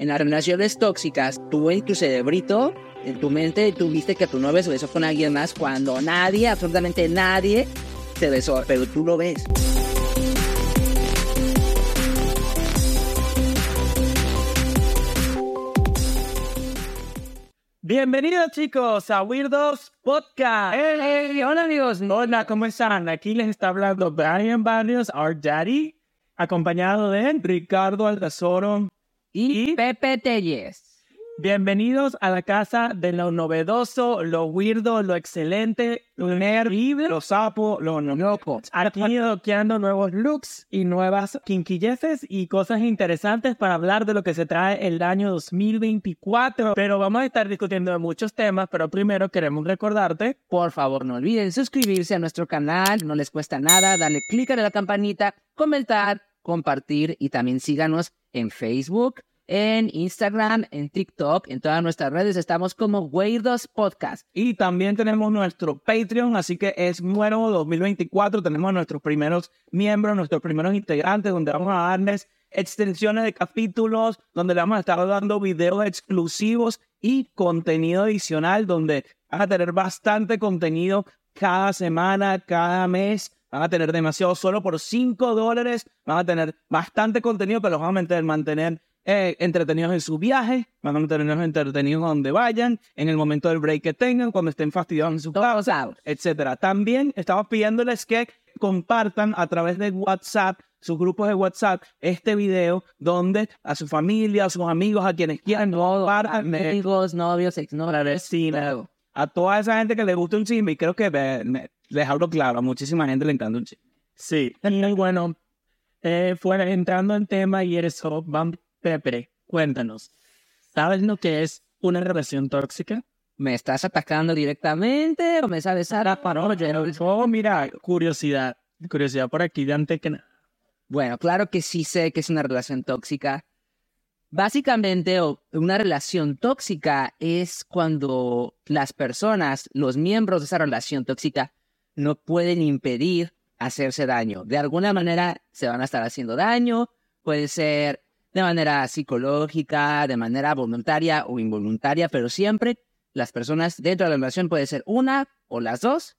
en las relaciones tóxicas, tú en tu cerebrito, en tu mente, tú viste que tu novio se besó con alguien más cuando nadie, absolutamente nadie, se besó, pero tú lo ves. Bienvenidos chicos a Weirdos Podcast. Hey, hola amigos. Hola, ¿cómo están? Aquí les está hablando Brian Barrios, our daddy, acompañado de Ricardo Aldazoro y, Pepe Telles. Bienvenidos a la casa de lo novedoso, lo weirdo, lo excelente, lo terrible, lo sapo, lo loco. Aquí doqueando nuevos looks y nuevas quinquilleces y cosas interesantes para hablar de lo que se trae el año 2024. Pero vamos a estar discutiendo de muchos temas, pero primero queremos recordarte. Por favor, no olviden suscribirse a nuestro canal, no les cuesta nada, darle clic a la campanita, comentar, compartir y también síganos en Facebook, en Instagram, en TikTok, en todas nuestras redes estamos como Weirdos Podcast. Y también tenemos nuestro Patreon, así que es nuevo 2024, tenemos nuestros primeros miembros, nuestros primeros integrantes, donde vamos a darles extensiones de capítulos, donde le vamos a estar dando videos exclusivos y contenido adicional, donde van a tener bastante contenido cada semana, cada mes. Van a tener demasiado solo por 5 dólares. Van a tener bastante contenido, pero los van a mantener, eh, entretenidos en su viaje, van a mantenernos entretenidos donde vayan, en el momento del break que tengan, cuando estén fastidiados en su casa, etc. También estamos pidiéndoles que compartan a través de WhatsApp, sus grupos de WhatsApp, este video donde a su familia, a sus amigos, a quienes quieran, para amigos, novios, exnovios, a toda esa gente que le gusta un chisme, y creo que les hablo claro, a muchísima gente le encanta un chisme. Sí, y bueno, eh, fuera entrando en tema y eres vamos Pepe, cuéntanos, ¿sabes lo que es una relación tóxica? ¿Me estás atacando directamente o me sabes a para Oh, mira, curiosidad, curiosidad por aquí de antes que nada. Bueno, claro que sí sé que es una relación tóxica. Básicamente, una relación tóxica es cuando las personas, los miembros de esa relación tóxica, no pueden impedir hacerse daño. De alguna manera se van a estar haciendo daño, puede ser de manera psicológica, de manera voluntaria o involuntaria, pero siempre las personas dentro de la relación puede ser una o las dos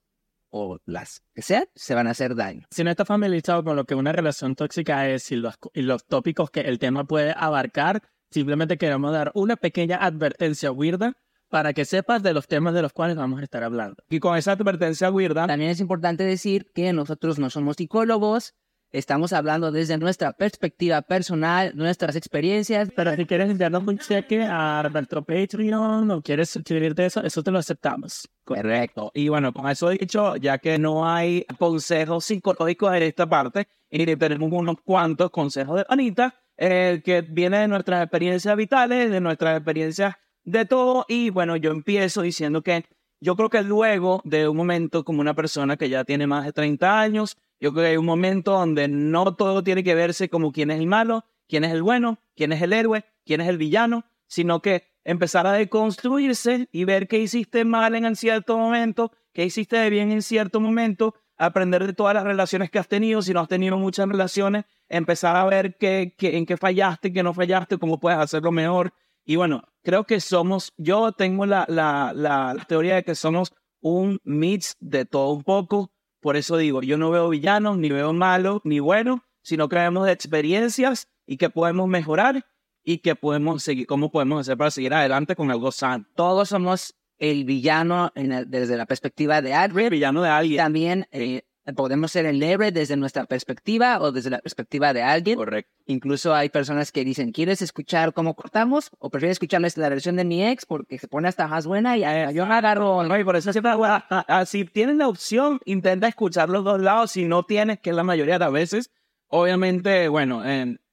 o las que sean, se van a hacer daño. Si no estás familiarizado con lo que una relación tóxica es y los, y los tópicos que el tema puede abarcar, simplemente queremos dar una pequeña advertencia weirda para que sepas de los temas de los cuales vamos a estar hablando. Y con esa advertencia weirda... También es importante decir que nosotros no somos psicólogos, Estamos hablando desde nuestra perspectiva personal, nuestras experiencias. Pero si quieres enviarnos un cheque a nuestro Patreon o quieres suscribirte eso, eso te lo aceptamos. Correcto. Y bueno, con eso dicho, ya que no hay consejos psicológicos en esta parte, y tenemos unos cuantos consejos de Anita, eh, que viene de nuestras experiencias vitales, de nuestras experiencias de todo. Y bueno, yo empiezo diciendo que yo creo que luego de un momento como una persona que ya tiene más de 30 años, yo creo que hay un momento donde no todo tiene que verse como quién es el malo, quién es el bueno, quién es el héroe, quién es el villano, sino que empezar a deconstruirse y ver qué hiciste mal en cierto momento, qué hiciste bien en cierto momento, aprender de todas las relaciones que has tenido, si no has tenido muchas relaciones, empezar a ver qué, en qué fallaste, qué no fallaste, cómo puedes hacerlo mejor. Y bueno, creo que somos, yo tengo la, la, la teoría de que somos un mix de todo un poco, por eso digo, yo no veo villanos, ni veo malos, ni buenos, sino que vemos de experiencias y que podemos mejorar y que podemos seguir, cómo podemos hacer para seguir adelante con algo sano. Todos somos el villano desde la perspectiva de alguien. villano de alguien. También eh, podemos ser el héroe desde nuestra perspectiva o desde la perspectiva de alguien. Correcto. Incluso hay personas que dicen, ¿quieres escuchar cómo cortamos? O prefieres escuchar la versión de mi ex porque se pone hasta más buena y eh, yo agarro... No, y por eso siempre, ah, ah, si tienes la opción, intenta escuchar los dos lados. Si no tienes, que es la mayoría de las veces, obviamente, bueno,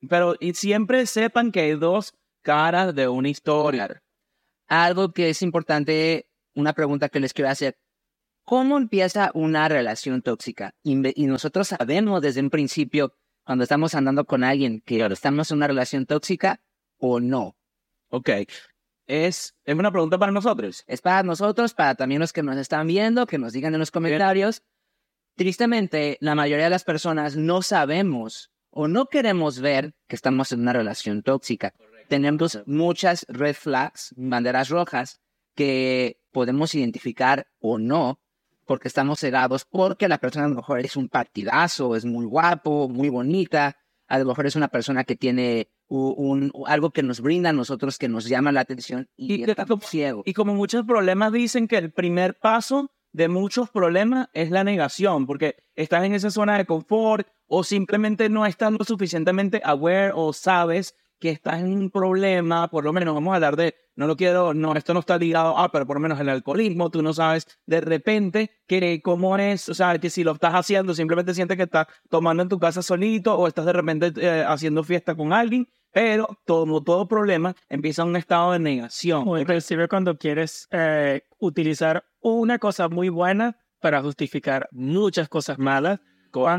pero y siempre sepan que hay dos caras de una historia. Algo que es importante, una pregunta que les quiero hacer ¿Cómo empieza una relación tóxica? Y, nosotros sabemos desde un principio, cuando estamos andando con alguien, que estamos en una relación tóxica o no. Ok. Es, es una pregunta para nosotros. Es para nosotros, para también los que nos están viendo, que nos digan en los comentarios. Tristemente, la mayoría de las personas no sabemos o no queremos ver que estamos en una relación tóxica. tenemos muchas red flags, banderas rojas, que podemos identificar o no, porque estamos cegados, porque la persona a lo mejor es un partidazo, es muy guapo, muy bonita, a lo mejor es una persona que tiene un, algo que nos brinda a nosotros que nos llama la atención y, y está ciego. Y como muchos problemas dicen que el primer paso de muchos problemas es la negación, porque estás en esa zona de confort o simplemente no estás lo suficientemente aware o sabes que estás en un problema, por lo menos vamos a hablar de, no lo quiero, no, esto no está ligado, ah, pero por lo menos el alcoholismo, tú no sabes de repente que cómo es, o sea, que si lo estás haciendo, simplemente sientes que estás tomando en tu casa solito o estás de repente eh, haciendo fiesta con alguien, pero como todo problema empieza un estado de negación. O inclusive cuando quieres eh, utilizar una cosa muy buena para justificar muchas cosas malas,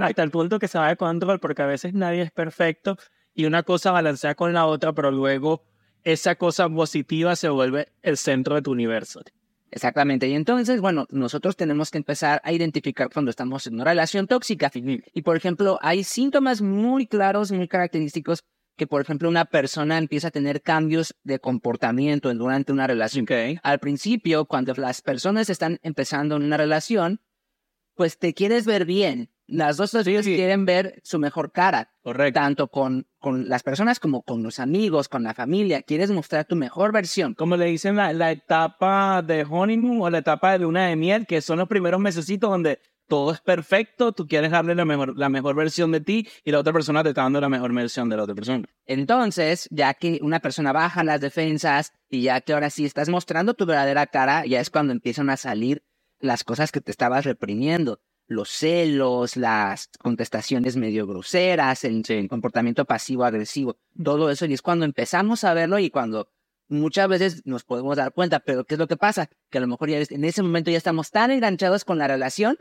hasta el punto que se va de control, porque a veces nadie es perfecto y una cosa balancea con la otra, pero luego esa cosa positiva se vuelve el centro de tu universo. Exactamente. Y entonces, bueno, nosotros tenemos que empezar a identificar cuando estamos en una relación tóxica. Y, por ejemplo, hay síntomas muy claros, muy característicos que, por ejemplo, una persona empieza a tener cambios de comportamiento durante una relación. Al principio, cuando las personas están empezando una relación, pues te quieres ver bien, las dos personas quieren ver su mejor cara. Correcto. Tanto con, con las personas como con los amigos, con la familia. Quieres mostrar tu mejor versión. Como le dicen la, la etapa de honeymoon o la etapa de luna de miel, que son los primeros mesecitos donde todo es perfecto, tú quieres darle la mejor, la mejor versión de ti y la otra persona te está dando la mejor versión de la otra persona. Entonces, ya que una persona baja las defensas y ya que ahora sí estás mostrando tu verdadera cara, ya es cuando empiezan a salir las cosas que te estabas reprimiendo los celos, las contestaciones medio groseras, el, comportamiento pasivo-agresivo, todo eso. Y es cuando empezamos a verlo y cuando muchas veces nos podemos dar cuenta, pero ¿qué es lo que pasa? Que a lo mejor ya en ese momento ya estamos tan enganchados con la relación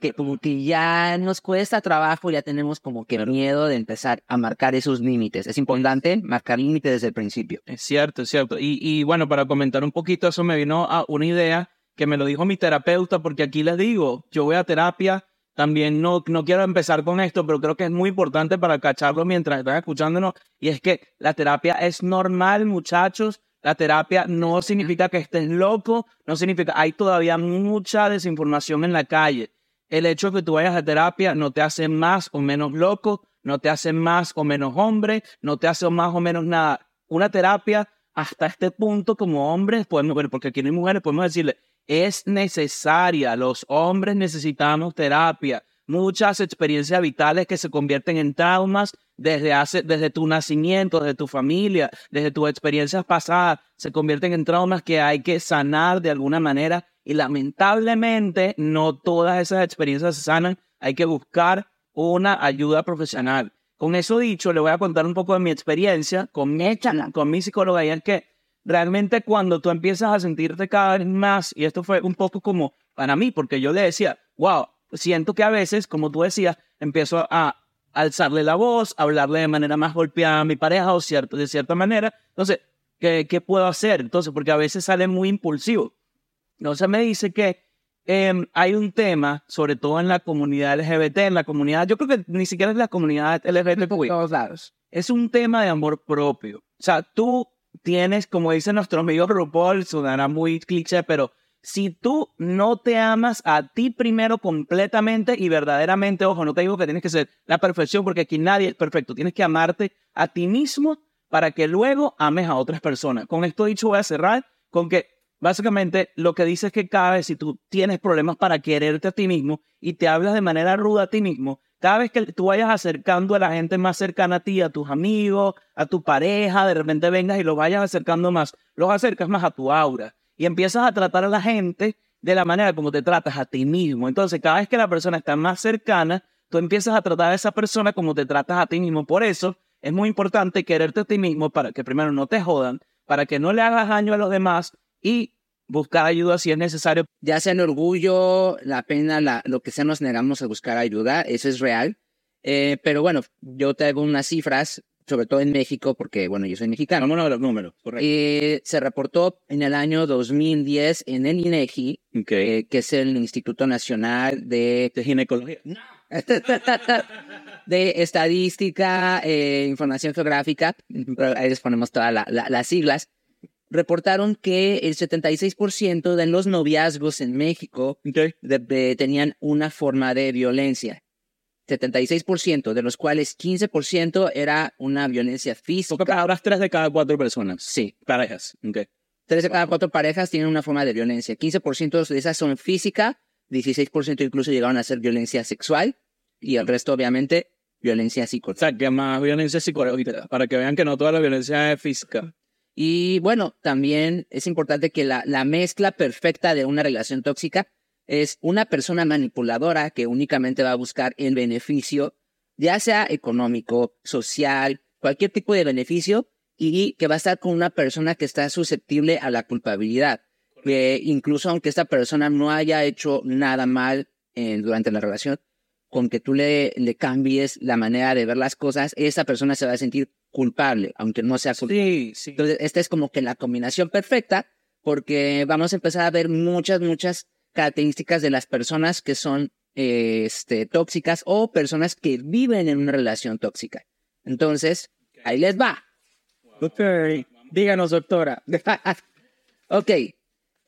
que como que ya nos cuesta trabajo, ya tenemos como que miedo de empezar a marcar esos límites. Es importante marcar límites desde el principio. Es cierto, es cierto. Y, y bueno, para comentar un poquito, eso me vino a una idea que me lo dijo mi terapeuta, porque aquí les digo, yo voy a terapia, también no, no quiero empezar con esto, pero creo que es muy importante para cacharlo mientras están escuchándonos, y es que la terapia es normal, muchachos. La terapia no significa que estés loco, no significa, hay todavía mucha desinformación en la calle. El hecho de que tú vayas a terapia no te hace más o menos loco, no te hace más o menos hombre, no te hace más o menos nada. Una terapia hasta este punto como hombres, podemos, porque aquí no hay mujeres, podemos decirle, es necesaria. Los hombres necesitamos terapia. Muchas experiencias vitales que se convierten en traumas desde, hace, desde tu nacimiento, desde tu familia, desde tus experiencias pasadas, se convierten en traumas que hay que sanar de alguna manera. Y lamentablemente no todas esas experiencias se sanan. Hay que buscar una ayuda profesional. Con eso dicho, le voy a contar un poco de mi experiencia con, con mi psicóloga y es que realmente cuando tú empiezas a sentirte cada vez más, y esto fue un poco como para mí, porque yo le decía, wow, siento que a veces, como tú decías, empiezo a alzarle la voz, a hablarle de manera más golpeada a mi pareja o cierto, de cierta manera. Entonces, ¿qué, ¿qué, puedo hacer? Entonces, porque a veces sale muy impulsivo. Entonces me dice que em, hay un tema, sobre todo en la comunidad LGBT, en la comunidad, yo creo que ni siquiera es la comunidad LGBT, todos lados. es un tema de amor propio. O sea, tú tienes, como dice nuestro amigo RuPaul, sonará muy cliché, pero si tú no te amas a ti primero completamente y verdaderamente, ojo, no te digo que tienes que ser la perfección porque aquí nadie es perfecto, tienes que amarte a ti mismo para que luego ames a otras personas. Con esto dicho voy a cerrar con que básicamente lo que dice es que cada vez si tú tienes problemas para quererte a ti mismo y te hablas de manera ruda a ti mismo, cada vez que tú vayas acercando a la gente más cercana a ti, a tus amigos, a tu pareja, de repente vengas y los vayas acercando más, los acercas más a tu aura y empiezas a tratar a la gente de la manera como te tratas a ti mismo. Entonces, cada vez que la persona está más cercana, tú empiezas a tratar a esa persona como te tratas a ti mismo. Por eso es muy importante quererte a ti mismo para que primero no te jodan, para que no le hagas daño a los demás y buscar ayuda si es necesario. Ya sea el orgullo, la pena, la, lo que sea, nos negamos a buscar ayuda, eso es real. Eh, pero bueno, yo te hago unas cifras, sobre todo en México, porque bueno, yo soy mexicano. Vámonos a los números, correcto. Eh, se reportó en el año 2010 en el INEGI, okay. eh, que es el Instituto Nacional de, de Ginecología. de estadística, eh, información geográfica, ahí les ponemos todas la- la- las siglas, reportaron que el 76% de los noviazgos en México Ok. de- de- tenían una forma de violencia. 76%, de los cuales 15% era una violencia física. palabras, tres de cada cuatro personas. Sí, Parejas. Ok. tres de cada cuatro parejas tienen una forma de violencia. 15% de esas son física, 16% incluso llegaron a ser violencia sexual y el resto obviamente violencia O psicológica. sea, que más violencia psicológica, para que vean que no toda la violencia es física. Y bueno, también es importante que la, la mezcla perfecta de una relación tóxica es una persona manipuladora que únicamente va a buscar el beneficio, ya sea económico, social, cualquier tipo de beneficio, y que va a estar con una persona que está susceptible a la culpabilidad. Que incluso aunque esta persona no haya hecho nada mal eh, durante la relación, con que tú le, le cambies la manera de ver las cosas, esa persona se va a sentir culpable, aunque no sea culpable. Sí, sí. Entonces, esta es como que la combinación perfecta, porque vamos a empezar a ver muchas, muchas características de las personas que son eh, este, tóxicas o personas que viven en una relación tóxica. Entonces, ahí les va. Ok. Díganos, doctora. ok,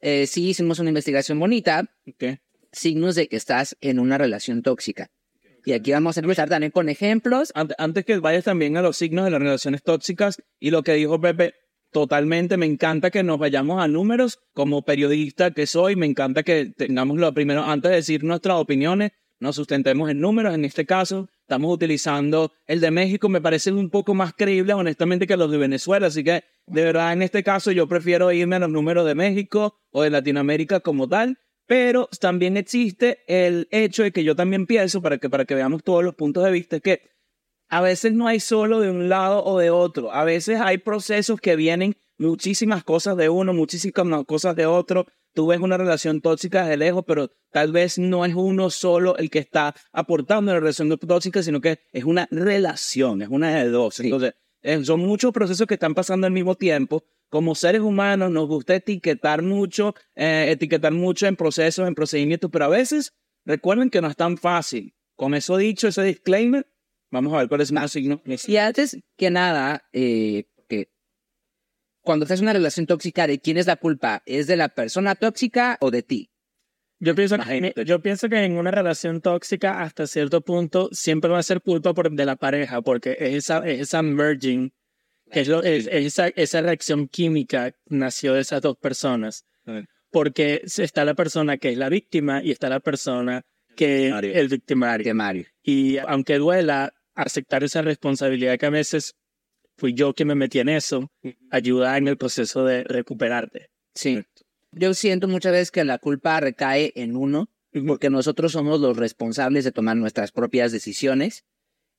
eh, sí hicimos una investigación bonita, Ok. signos de que estás en una relación tóxica. Y aquí vamos a empezar también con ejemplos. Ante- Antes que vayas también a los signos de las relaciones tóxicas y lo que dijo Pepe, totalmente me encanta que nos vayamos a números. Como periodista que soy, me encanta que tengamos lo primero, antes de decir nuestras opiniones, nos sustentemos en números. En este caso, estamos utilizando el de México, me parece un poco más creíble, honestamente, que los de Venezuela. Así que, de verdad, en este caso, yo prefiero irme a los números de México o de Latinoamérica como tal. Pero también existe el hecho de que yo también pienso, para que, para que veamos todos los puntos de vista, que a veces no hay solo de un lado o de otro. A veces hay procesos que vienen muchísimas cosas de uno, muchísimas cosas de otro. Tú ves una relación tóxica desde lejos, pero tal vez no es uno solo el que está aportando la relación tóxica, sino que es una relación, es una de dos. Entonces, eh, son muchos procesos que están pasando al mismo tiempo. Como seres humanos nos gusta etiquetar mucho, eh, etiquetar mucho en procesos, en procedimientos, pero a veces recuerden que no es tan fácil. Con eso dicho, ese disclaimer, vamos a ver cuál es el signo. Y antes que nada, eh, que cuando estás en una relación tóxica, ¿de quién es la culpa? ¿Es de la persona tóxica o de ti? Yo pienso, Imagínate. yo pienso que en una relación tóxica, hasta cierto punto, siempre va a ser culpa por- de la pareja, porque es esa, es esa merging, que es, lo- es- es esa, esa reacción química que nació de esas dos personas. Porque está la persona que es la víctima y está la persona que es Victimario. el victimario. De Mario. Y aunque duela, aceptar esa responsabilidad que a veces fui yo que me metí en eso, ayuda en el proceso de recuperarte. Sí. Yo siento muchas veces que la culpa recae en uno, porque nosotros somos los responsables de tomar nuestras propias decisiones.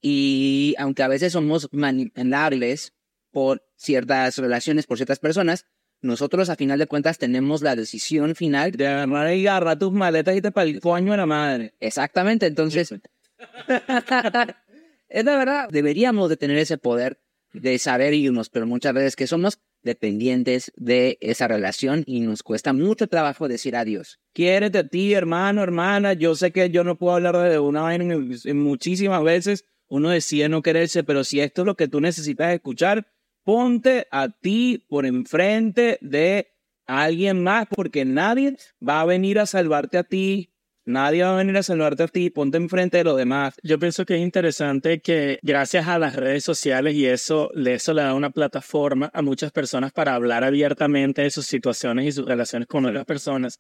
Y aunque a veces somos manipulables por ciertas relaciones, por ciertas personas, nosotros a final de cuentas tenemos la decisión final. De agarrar y agarrar tus maletas y te para el coño de la madre. Exactamente, entonces, es la verdad, deberíamos de tener ese poder de saber irnos, pero muchas veces que somos dependientes de esa relación y nos cuesta mucho trabajo decir adiós. Quiérete a ti, hermano, hermana. Yo sé que yo no puedo hablar de una vaina muchísimas veces. Uno decide no quererse, pero si esto es lo que tú necesitas escuchar, ponte a ti por enfrente de alguien más, porque nadie va a venir a salvarte a ti. Nadie va a venir a salvarte a ti. Ponte enfrente de los demás. Yo pienso que es interesante que gracias a las redes sociales y eso, eso le da una plataforma a muchas personas para hablar abiertamente de sus situaciones y sus relaciones con otras personas.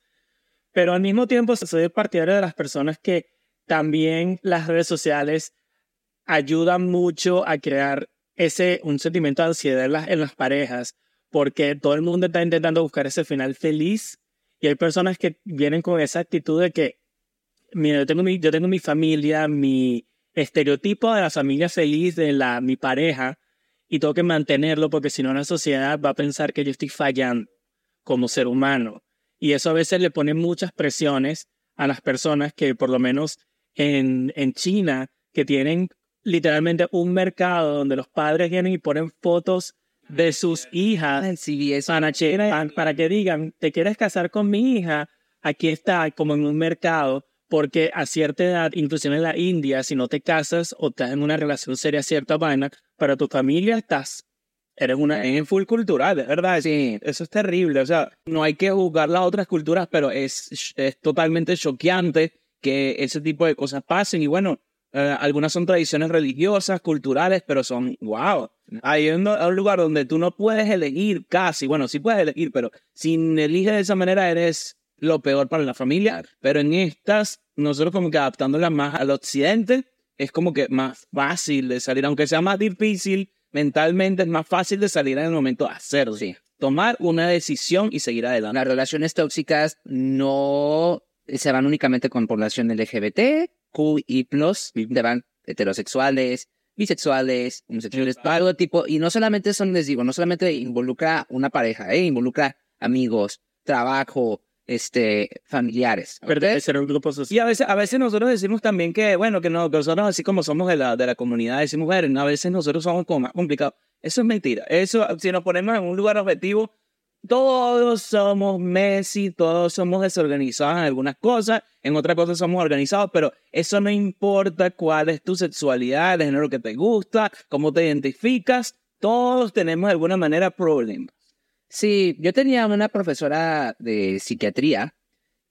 Pero al mismo tiempo soy partidario de las personas que también las redes sociales ayudan mucho a crear ese, un sentimiento de ansiedad en las, en las parejas, porque todo el mundo está intentando buscar ese final feliz y hay personas que vienen con esa actitud de que mira, yo tengo mi, yo tengo mi familia, mi estereotipo de la familia feliz de la, mi pareja, y tengo que mantenerlo porque si no la sociedad va a pensar que yo estoy fallando como ser humano. Y eso a veces le pone muchas presiones a las personas que por lo menos en, en China, que tienen literalmente un mercado donde los padres vienen y ponen fotos de sus hijas para, che- para que digan, te quieres casar con mi hija, aquí está como en un mercado, porque a cierta edad, inclusive en la India, si no te casas o estás en una relación seria, cierta vaina, para tu familia estás, eres una... Es full cultural, es verdad. Sí. Eso es terrible. O sea, no hay que juzgar las otras culturas, pero es, es totalmente choqueante que ese tipo de cosas pasen. Y bueno, eh, algunas son tradiciones religiosas, culturales, pero son, wow. Hay un, un lugar donde tú no puedes elegir casi, bueno, sí puedes elegir, pero si eliges de esa manera eres lo peor para la familia. Pero en estas, nosotros como que adaptándolas más al occidente, es como que más fácil de salir, aunque sea más difícil mentalmente, es más fácil de salir en el momento de hacerlo. Sí. Tomar una decisión y seguir adelante. Las relaciones tóxicas no se van únicamente con población LGBT, Q y plus, te van heterosexuales, bisexuales, homosexuales, todo tipo. Y no solamente son, les digo, no solamente involucra una pareja, ¿eh? involucra amigos, trabajo, este, familiares. Pertenecer a un grupo Y social. a veces, a veces nosotros decimos también que, bueno, que, no, que nosotros así como somos de la, de la comunidad, decimos, bueno, a veces nosotros somos como más complicados. Eso es mentira. Eso, si nos ponemos en un lugar objetivo, todos somos Messi, todos somos desorganizados en algunas cosas, en otras cosas somos organizados, pero eso no importa cuál es tu sexualidad, el género que te gusta, cómo te identificas, todos tenemos de alguna manera problemas. Sí, yo tenía una profesora de psiquiatría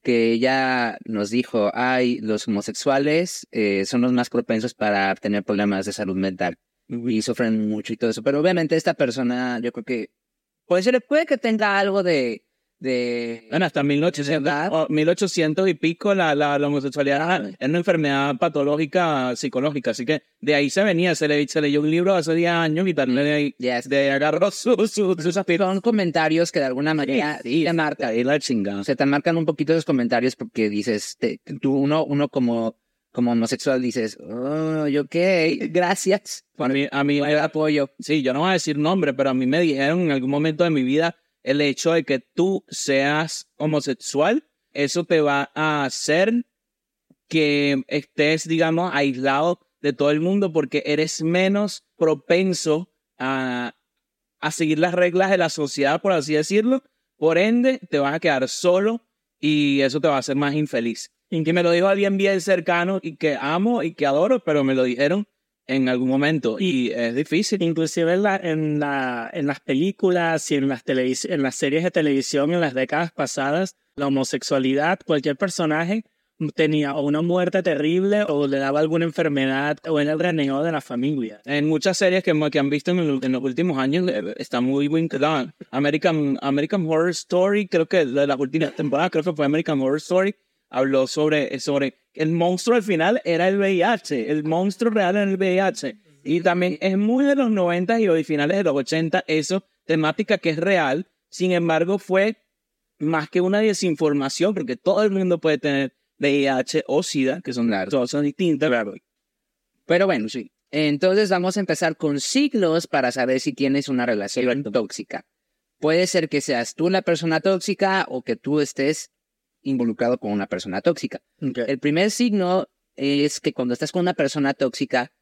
que ella nos dijo, ay, los homosexuales eh, son los más propensos para tener problemas de salud mental y sufren mucho y todo eso. Pero obviamente esta persona, yo creo que puede ser, puede que tenga algo de, de Bueno, hasta 1800, ¿Verdad? o 1800 y pico la, la, la homosexualidad es una enfermedad patológica psicológica, así que de ahí se venía, se, le, se leyó un libro hace 10 años y también de ahí, Yes. de ahí agarró su, su, sus aspiraciones. son comentarios que de alguna manera te marcan. Ahí la chingada. O sea, te marcan un poquito esos comentarios porque dices, te- tú, uno, uno como, como homosexual dices, oh, yo ok, gracias A mí, a mí, por el apoyo. sí, yo no voy a decir nombre, pero a mí me dijeron en algún momento de mi vida el hecho de que tú seas homosexual, eso te va a hacer que estés, digamos, aislado de todo el mundo porque eres menos propenso a, a seguir las reglas de la sociedad, por así decirlo. Por ende, te vas a quedar solo y eso te va a hacer más infeliz. Y que me lo dijo alguien bien cercano y que amo y que adoro, pero me lo dijeron en algún momento y es difícil. Inclusive en, la, en, la, en las películas y en las, en las series de televisión en las décadas pasadas, la homosexualidad, cualquier personaje tenía o una muerte terrible o le daba alguna enfermedad o era el renegado de la familia. En muchas series que, que han visto en, el- en los últimos años eh, está muy vinculado. American, American Horror Story, creo que de las últimas temporadas, creo que fue American Horror Story, habló sobre, sobre el monstruo al final era el VIH, el monstruo real era el VIH. Y también es muy de los 90 y hoy finales de los 80, eso, temática que es real, sin embargo fue más que una desinformación, porque todo el mundo puede tener VIH o SIDA, que son Claro. cosas distintas. Pero bueno, sí. Entonces vamos a empezar con signos para saber si tienes una relación tóxica. Puede ser que seas tú la persona tóxica o que tú estés involucrado con una persona tóxica. El primer signo es que cuando estás con una persona tóxica,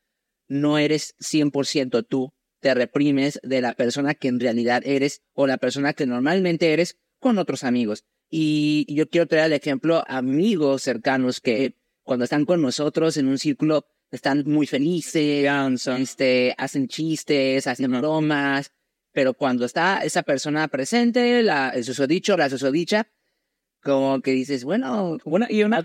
no eres 100% tú, te reprimes de la persona que en realidad eres o la persona que normalmente eres con otros amigos. Y yo quiero traer el ejemplo amigos cercanos que cuando están con nosotros en un círculo están muy felices, este, hacen chistes, hacen bromas, pero cuando está esa persona presente, la, el susodicho, la susodicha, como que dices, bueno, Una, y una,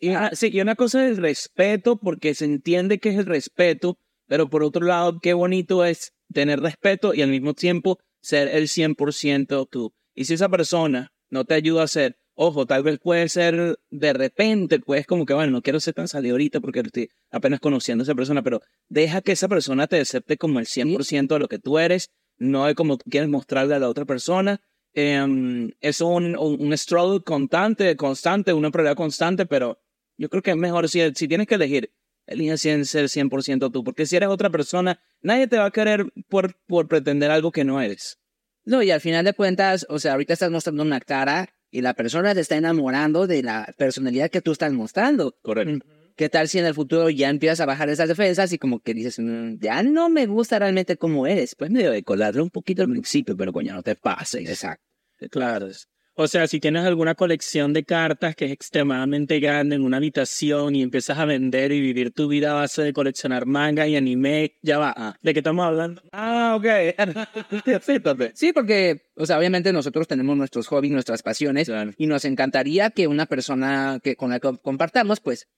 y una- sí, y una cosa es respeto, porque se entiende que es el respeto, pero por otro lado, qué bonito es tener respeto y al mismo tiempo ser el 100% tú. Y si esa persona no te ayuda a ser, ojo, tal vez puede ser de repente, pues como que, bueno, no quiero ser tan salido ahorita porque estoy apenas conociendo a esa persona, pero deja que esa persona te acepte como el 100% de lo que tú eres, no de como tú quieres mostrarle a la otra persona. Em, es un, un, un struggle constante, constante, una prueba constante, pero yo creo que es mejor si, si tienes que elegir, elige cien- ser 100% tú, porque si eres otra persona, nadie te va a querer por, por pretender algo que no eres. No, y al final de cuentas, o sea, ahorita estás mostrando una cara y la persona te está enamorando de la personalidad que tú estás mostrando. Correcto. ¿Qué tal si en el futuro ya empiezas a bajar esas defensas y como que dices, "Mm, ya no me gusta realmente cómo eres? Pues medio de colarle un poquito al principio, pero coño, no te pases. Exacto. Claro. O sea, si tienes alguna colección de cartas que es extremadamente grande en una habitación y empiezas a vender y vivir tu vida a base de coleccionar manga y anime, ya va. ¿De qué estamos hablando? Ah, ok. sí, porque, o sea, obviamente nosotros tenemos nuestros hobbies, nuestras pasiones y nos encantaría que una persona que con la que compartamos, pues,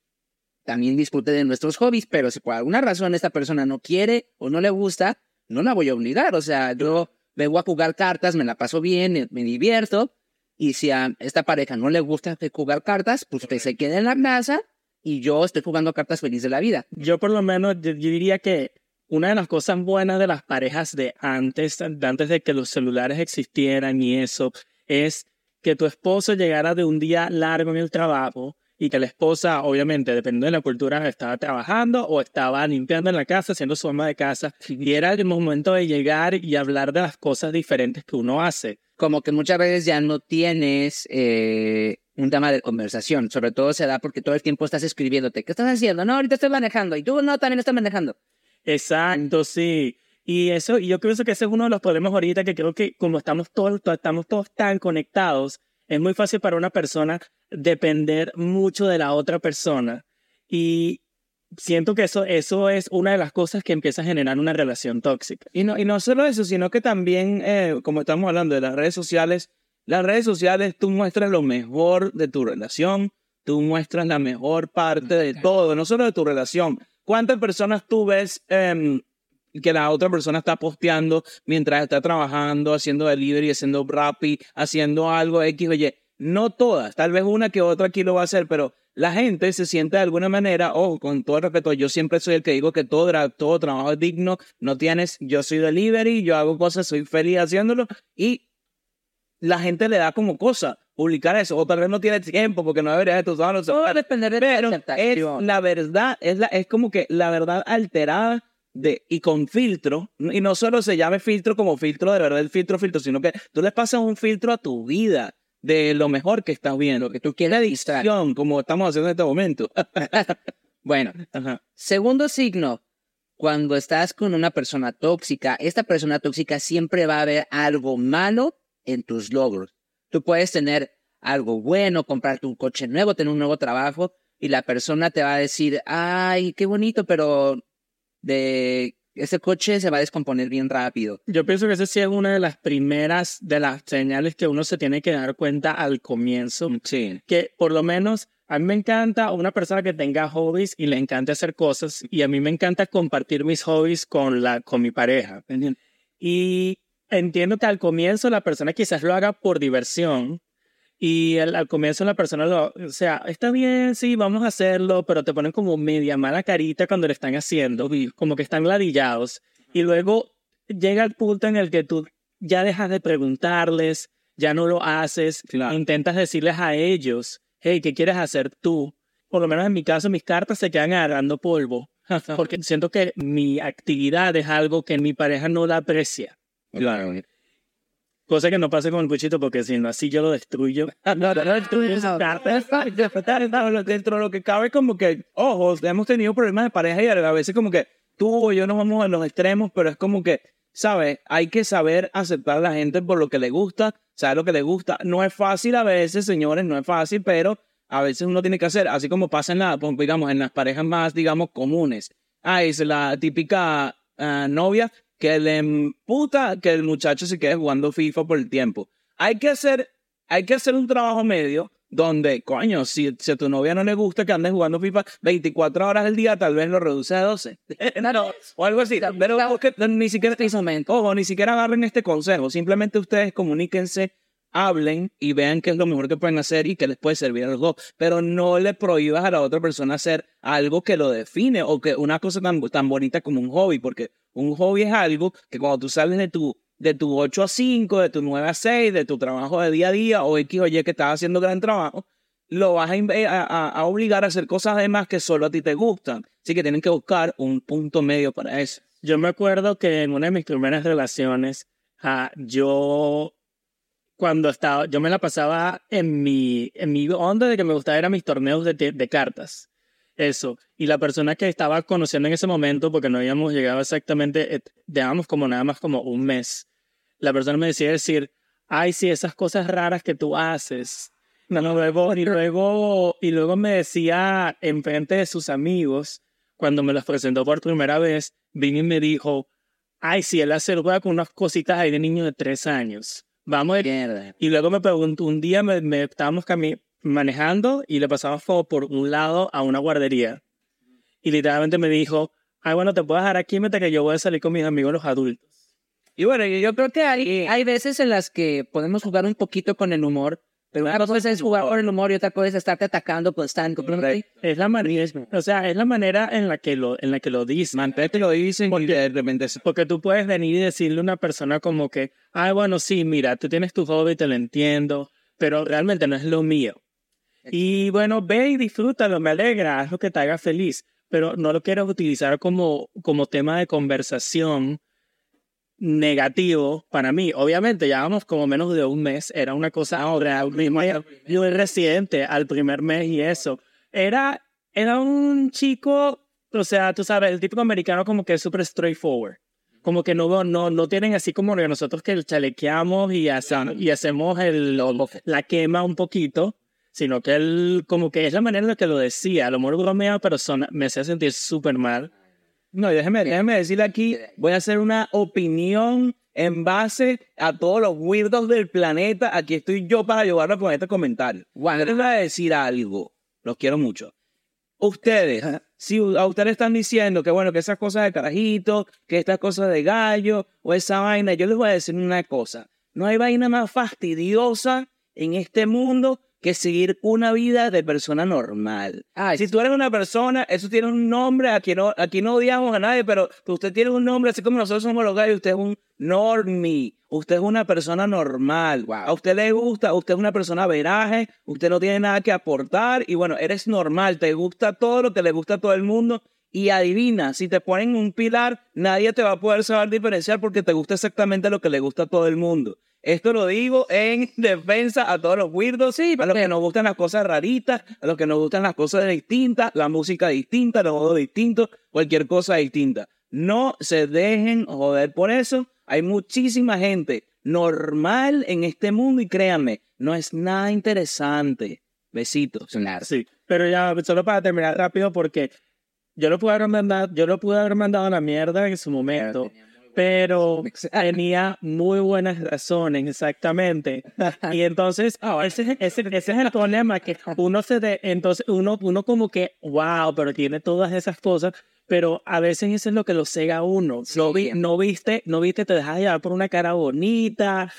también disfrute de nuestros hobbies, pero si por alguna razón esta persona no quiere o no le gusta, no la voy a obligar. O sea, yo vengo a jugar cartas, me la paso bien, me divierto y si a esta pareja no le gusta jugar cartas, pues usted se queda en la casa y yo estoy jugando cartas feliz de la vida. Yo por lo menos yo, diría que una de las cosas buenas de las parejas de antes, de antes de que los celulares existieran y eso, es que tu esposo llegara de un día largo en el trabajo y que la esposa, obviamente, dependiendo de la cultura, estaba trabajando o estaba limpiando en la casa, haciendo su ama de casa, y era el momento de llegar y hablar de las cosas diferentes que uno hace. Como que muchas veces ya no tienes eh, un tema de conversación, sobre todo se da porque todo el tiempo estás escribiéndote, ¿qué estás haciendo? No, ahorita estoy manejando, y tú no, también estás manejando. Exacto, sí. Y eso, y yo pienso que ese es uno de los problemas ahorita que creo que como estamos todos, estamos todos tan conectados, es muy fácil para una persona depender mucho de la otra persona. Y siento que eso, eso es una de las cosas que empieza a generar una relación tóxica. Y no, y no solo eso, sino que también, eh, como estamos hablando de las redes sociales, las redes sociales tú muestras lo mejor de tu relación, tú muestras la mejor parte de todo, no solo de tu relación. ¿Cuántas personas tú ves em, que la otra persona está posteando mientras está trabajando, haciendo delivery, haciendo rappi, haciendo algo X, oye? No todas, tal vez una que otra aquí lo va a hacer, pero la gente se siente de alguna manera, o con todo el respeto, yo siempre soy el que digo que todo, todo trabajo es digno, no tienes, yo soy delivery, yo hago cosas, soy feliz haciéndolo, y la gente le da como cosa publicar eso, o tal vez no tiene tiempo porque no debería estar usando. Todo depende de pero es la verdad, es, la, es como que la verdad alterada de, y con filtro, y no solo se llame filtro como filtro de verdad, el filtro, filtro, sino que tú le pasas un filtro a tu vida de lo mejor que estás viendo, que tú quieres edición, como estamos haciendo en este momento. bueno, segundo signo, cuando estás con una persona tóxica, esta persona tóxica siempre va a ver algo malo en tus logros. Tú puedes tener algo bueno, comprarte un coche nuevo, tener un nuevo trabajo, y la persona te va a decir, ay, qué bonito, pero de ese coche se va a descomponer bien rápido. Yo pienso que esa sí es una de las primeras de las señales que uno se tiene que dar cuenta al comienzo. Mm, sí. Que por lo menos a mí me encanta una persona que tenga hobbies y le encanta hacer cosas y a mí me encanta compartir mis hobbies con, la, con mi pareja. Y entiendo que al comienzo la persona quizás lo haga por diversión, y al, comienzo la persona lo, o sea, está bien, sí, vamos a hacerlo, pero te ponen como media mala carita cuando lo están haciendo, como que están ladillados. Y luego llega el punto en el que tú ya dejas de preguntarles, ya no lo haces, intentas decirles a ellos, hey, ¿qué quieres hacer tú? Por lo menos en mi caso, mis cartas se quedan agarrando polvo, porque siento que mi actividad es algo que mi pareja no la aprecia. Claro. Cosa que no pase con el cuchito porque si no, así yo lo destruyo. no, no, no destruyo Dentro de lo que cabe, como que, ojo, hemos tenido problemas de pareja y a veces, como que tú o yo nos vamos a los extremos, pero es como que, ¿sabes? Hay que saber aceptar a la gente por lo que le gusta, saber lo que le gusta. No es fácil a veces, señores, no es fácil, pero a veces uno tiene que hacer, así como pasa en la, pues, digamos, en las parejas más, digamos, comunes. Ah, es la típica ah, novia que le emputa que el muchacho se quede jugando FIFA por el tiempo. Hay que hacer, hay que hacer un trabajo medio donde, coño, si, si, a tu novia no le gusta que andes jugando FIFA 24 horas al día, tal vez lo reduce a 12. o algo así. Pero ni siquiera, ojo, ni siquiera agarren este consejo. Simplemente ustedes comuníquense hablen y vean qué es lo mejor que pueden hacer y qué les puede servir a los dos. Pero no le prohíbas a la otra persona hacer algo que lo define o que una cosa tan, tan bonita como un hobby, porque un hobby es algo que cuando tú sales de tu, de tu 8 a 5, de tu 9 a 6, de tu trabajo de día a día o X o Y que estás haciendo gran trabajo, lo vas a, a, obligar a hacer cosas además que solo a ti te gustan. Así que tienen que buscar un punto medio para eso. Yo me acuerdo que en una de mis primeras relaciones, uh, yo cuando estaba, yo me la pasaba en mi, en mi onda de que me gustaba eran mis torneos de, cartas. Eso. Y la persona que estaba conociendo en ese momento, porque no habíamos llegado exactamente, llevábamos como nada más como un mes, la persona me decía decir, ay, sí, esas cosas raras que tú haces. No, luego, y, luego, y luego me decía en frente de sus amigos, cuando me los presentó por primera vez, vino y me dijo, ay, sí, él hace con unas cositas ahí de niño de tres años. Vamos. Mierda. Y luego me preguntó, un día me, me estábamos cami- manejando y le pasamos por por un lado a una guardería. Y literalmente me dijo, ay, bueno, te puedes dejar aquí mientras que yo voy a salir con mis amigos los adultos. Y bueno, yo, yo creo que hay, hay veces en las que podemos jugar un poquito con el humor, pero una cosa es jugar con el humor y otra cosa es estarte atacando constantemente. Es la manera, o sea, es la manera en la que lo, en la que lo dicen. Mantente lo dicen y de repente Porque tú puedes venir y decirle a una persona como que, ay, bueno, sí, mira, tú tienes tu hobby, te lo entiendo, pero realmente no es lo mío. Y bueno, ve y disfrútalo, me alegra, haz lo que te haga feliz, pero no lo quieras utilizar como, como tema de conversación negativo para mí. Obviamente, llevamos como menos de un mes, era una cosa ahora, yo reciente al primer mes y eso. Era, era un chico, o sea, tú sabes, el típico americano como que es súper straightforward. Como que no, no, no tienen así como nosotros que chalequeamos y, hace- y hacemos el, la quema un poquito, sino que él como que es la manera en la que lo decía. A lo mejor bromea, pero son- me hacía sentir súper mal. No, déjeme, déjeme decirle aquí, voy a hacer una opinión en base a todos los weirdos del planeta. Aquí estoy yo para ayudarlo con este comentario. Bueno, Les voy a decir algo. Los quiero mucho. Ustedes, si a ustedes están diciendo que bueno, que esas cosas de carajito, que estas cosas de gallo o esa vaina, yo les voy a decir una cosa. No hay vaina más fastidiosa en este mundo que seguir una vida de persona normal. Ay, Si tú eres una persona, eso tiene un nombre, aquí no, aquí no odiamos a nadie, pero usted tiene un nombre, así como nosotros somos los gallos, usted es un normie, usted es una persona normal, Wow. a usted le gusta, usted es una persona veraje, usted no tiene nada que aportar y bueno, eres normal, te gusta todo lo que le gusta a todo el mundo y adivina, si te ponen un pilar, nadie te va a poder saber diferenciar porque te gusta exactamente lo que le gusta a todo el mundo. Esto lo digo en defensa a todos los weirdos, Sí, a los que nos gustan las cosas raritas, a los que nos gustan las cosas distintas, la música distinta, los juegos distintos, cualquier cosa distinta. No se dejen joder por eso. Hay muchísima gente normal en este mundo y créanme, no es nada interesante. Besitos. claro. Sí, pero ya solo para terminar rápido porque yo lo pude haber mandado, yo lo pude haber mandado a la mierda en su momento, pero tenía muy buenas razones, exactamente. Y entonces, ese, ese, ese es el problema, que uno se de, entonces uno, uno como que, wow, pero tiene todas esas cosas, pero a veces eso es lo que lo cega a uno. No, vi- no viste, no viste, te dejas llevar por una cara bonita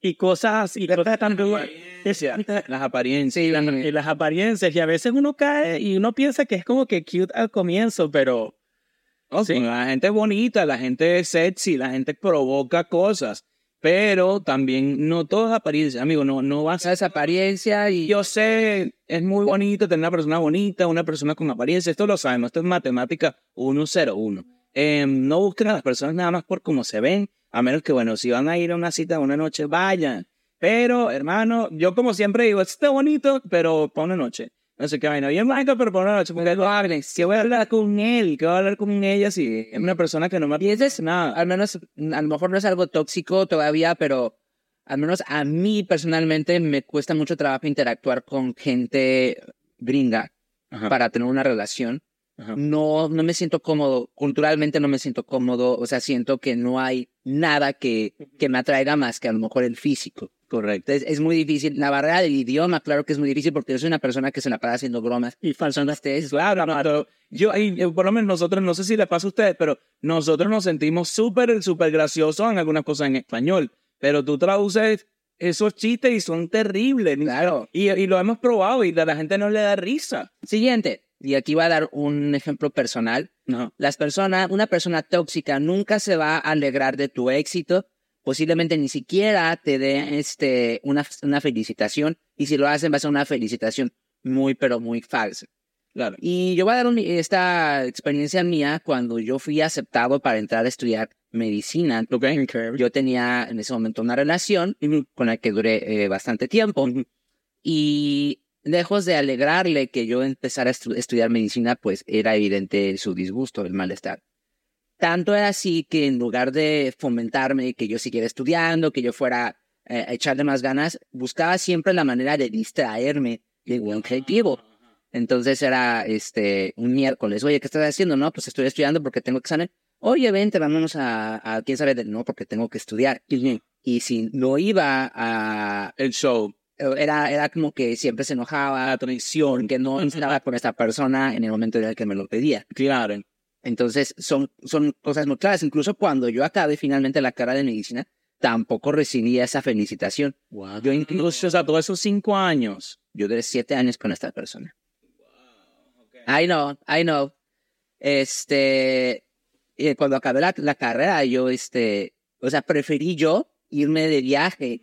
y cosas y cosas tan Las apariencias. Sí, la- y las apariencias y a veces uno cae y uno piensa que es como que cute al comienzo, pero Oh, Sí. La gente es bonita, la gente es sexy, la gente provoca cosas, pero también no todo es apariencia, amigo, no, no va a esa apariencia y Yo sé, es muy bonito tener una persona bonita, una persona con apariencia, esto lo sabemos, esto es matemática 101. Eh, no busquen a las personas nada más por cómo se ven, a menos que, bueno, si van a ir a una cita una noche, vayan. Pero, hermano, yo como siempre digo, está bonito, pero para una noche. No sé qué vaina, bien mágico, pero para una noche. Porque lo hables, que voy a hablar con él, que voy a hablar con ella si es una persona que no me pienses nada. al menos, a lo mejor no es algo tóxico todavía, pero al menos a mí personalmente me cuesta mucho trabajo interactuar con gente gringa Ajá. para tener una relación. Ajá. No, no me siento cómodo, culturalmente no me siento cómodo, o sea, siento que no hay nada que, que me atraiga más que a lo mejor el físico. Correcto. Es muy difícil. La barrera del idioma, claro que es muy difícil porque yo soy una persona que se la pasa haciendo bromas. y falsando Ustedes, Claro, no, pero yo, y, por lo menos nosotros, no sé si le pasa a ustedes, pero nosotros nos sentimos súper, súper graciosos en algunas cosas en español. Pero tú traduces esos chistes y son terribles. Claro. Y, y lo hemos probado y a la gente no le da risa. Siguiente, y aquí voy a dar un ejemplo personal. No. Las personas, una persona tóxica nunca se va a alegrar de tu éxito, posiblemente ni siquiera te dé este, una, una felicitación, y si lo hacen va a ser una felicitación muy, pero muy falsa. Claro. Y yo voy a dar un- esta experiencia mía cuando yo fui aceptado para entrar a estudiar medicina. Ok. Yo tenía en ese momento una relación con la que duré eh, bastante tiempo. Y lejos de alegrarle que yo empezara a estu- estudiar medicina, pues era evidente su disgusto, el malestar. Tanto era así que en lugar de fomentarme que yo siguiera estudiando, que yo fuera eh, a echarle más ganas, buscaba siempre la manera de distraerme de un objetivo. Entonces era este un miércoles, oye, ¿qué estás haciendo? No, pues estoy estudiando porque tengo examen. Oye, vente, vámonos a, a quién sabe, de... no, porque tengo que estudiar. Y si no iba a El show. era, era como que siempre se enojaba, La traición. que no estaba con esta persona en el momento en el que me lo pedía. Claro. Entonces, son, son cosas muy claras. Incluso cuando yo acabé finalmente la carrera de medicina, tampoco recibí esa felicitación. Yo incluso, o sea, todos esos cinco años. Yo duré siete años con esta persona. I know, I know. Este, cuando acabé la, la carrera, yo, este, o sea, preferí yo irme de viaje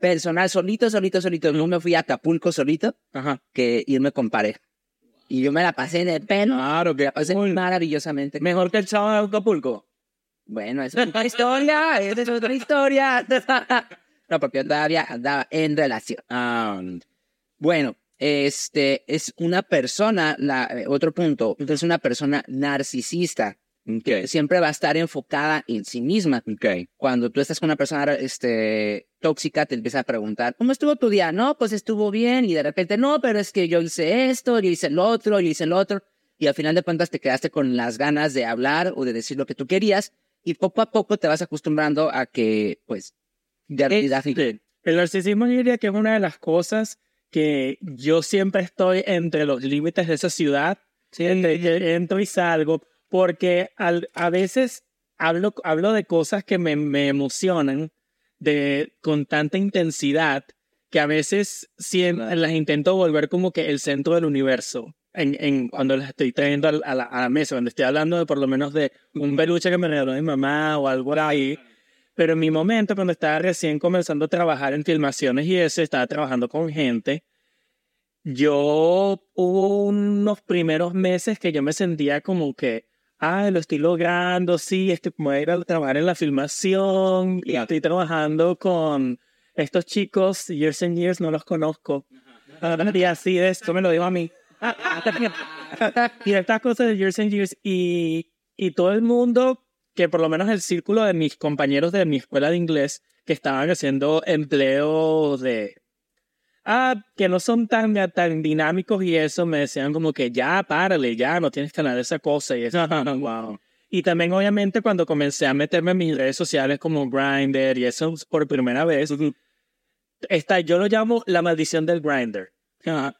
personal, solito, solito, solito. No me fui a Acapulco solito Ajá. que irme con pareja. Y yo me la pasé el pelo. Claro, que La pasé maravillosamente. mejor que el sábado de Acapulco. Bueno, esa es otra historia, esa es otra historia. No, porque yo todavía andaba en relación. Bueno, este es una persona, la, eh, otro punto, es una persona narcisista. ok. Siempre va a estar enfocada en sí misma. Ok. Cuando tú estás con una persona este, tóxica, te empieza a preguntar, ¿cómo estuvo tu día? No, pues estuvo bien. Y de repente, no, pero es que yo hice esto, yo hice lo otro, yo hice lo otro. Y al final de cuentas te quedaste con las ganas de hablar o de decir lo que tú querías. Y poco a poco te vas acostumbrando a que, pues, de realidad. Este, el narcisismo yo diría que es una de las cosas que yo siempre estoy entre los límites de esa ciudad. Entre que entro y salgo, porque al- a veces hablo, hablo de cosas que me, me emocionan de, con tanta intensidad que a veces sien- las intento volver como que el centro del universo. En, en, cuando las estoy trayendo al- a la, a la mesa, cuando estoy hablando de por lo menos de un peluche que me regaló mi mamá o algo ahí, pero en mi momento, cuando estaba recién comenzando a trabajar en filmaciones y eso, estaba trabajando con gente, yo hubo unos primeros meses que yo me sentía como que, ah, lo estoy logrando, sí, estoy como a ir a trabajar en la filmación, y estoy trabajando con estos chicos, Years and Years, no los conozco. Y así de esto me lo dijo a mí. y estas cosas de Years and Years y, y todo el mundo que por lo menos el círculo de mis compañeros de mi escuela de inglés que estaban haciendo empleo de ah que no son tan tan dinámicos y eso me decían como que ya párale ya no tienes que hablar de esa cosa y eso wow y también obviamente cuando comencé a meterme en mis redes sociales como Grindr y eso por primera vez esta yo lo llamo la maldición del Grindr.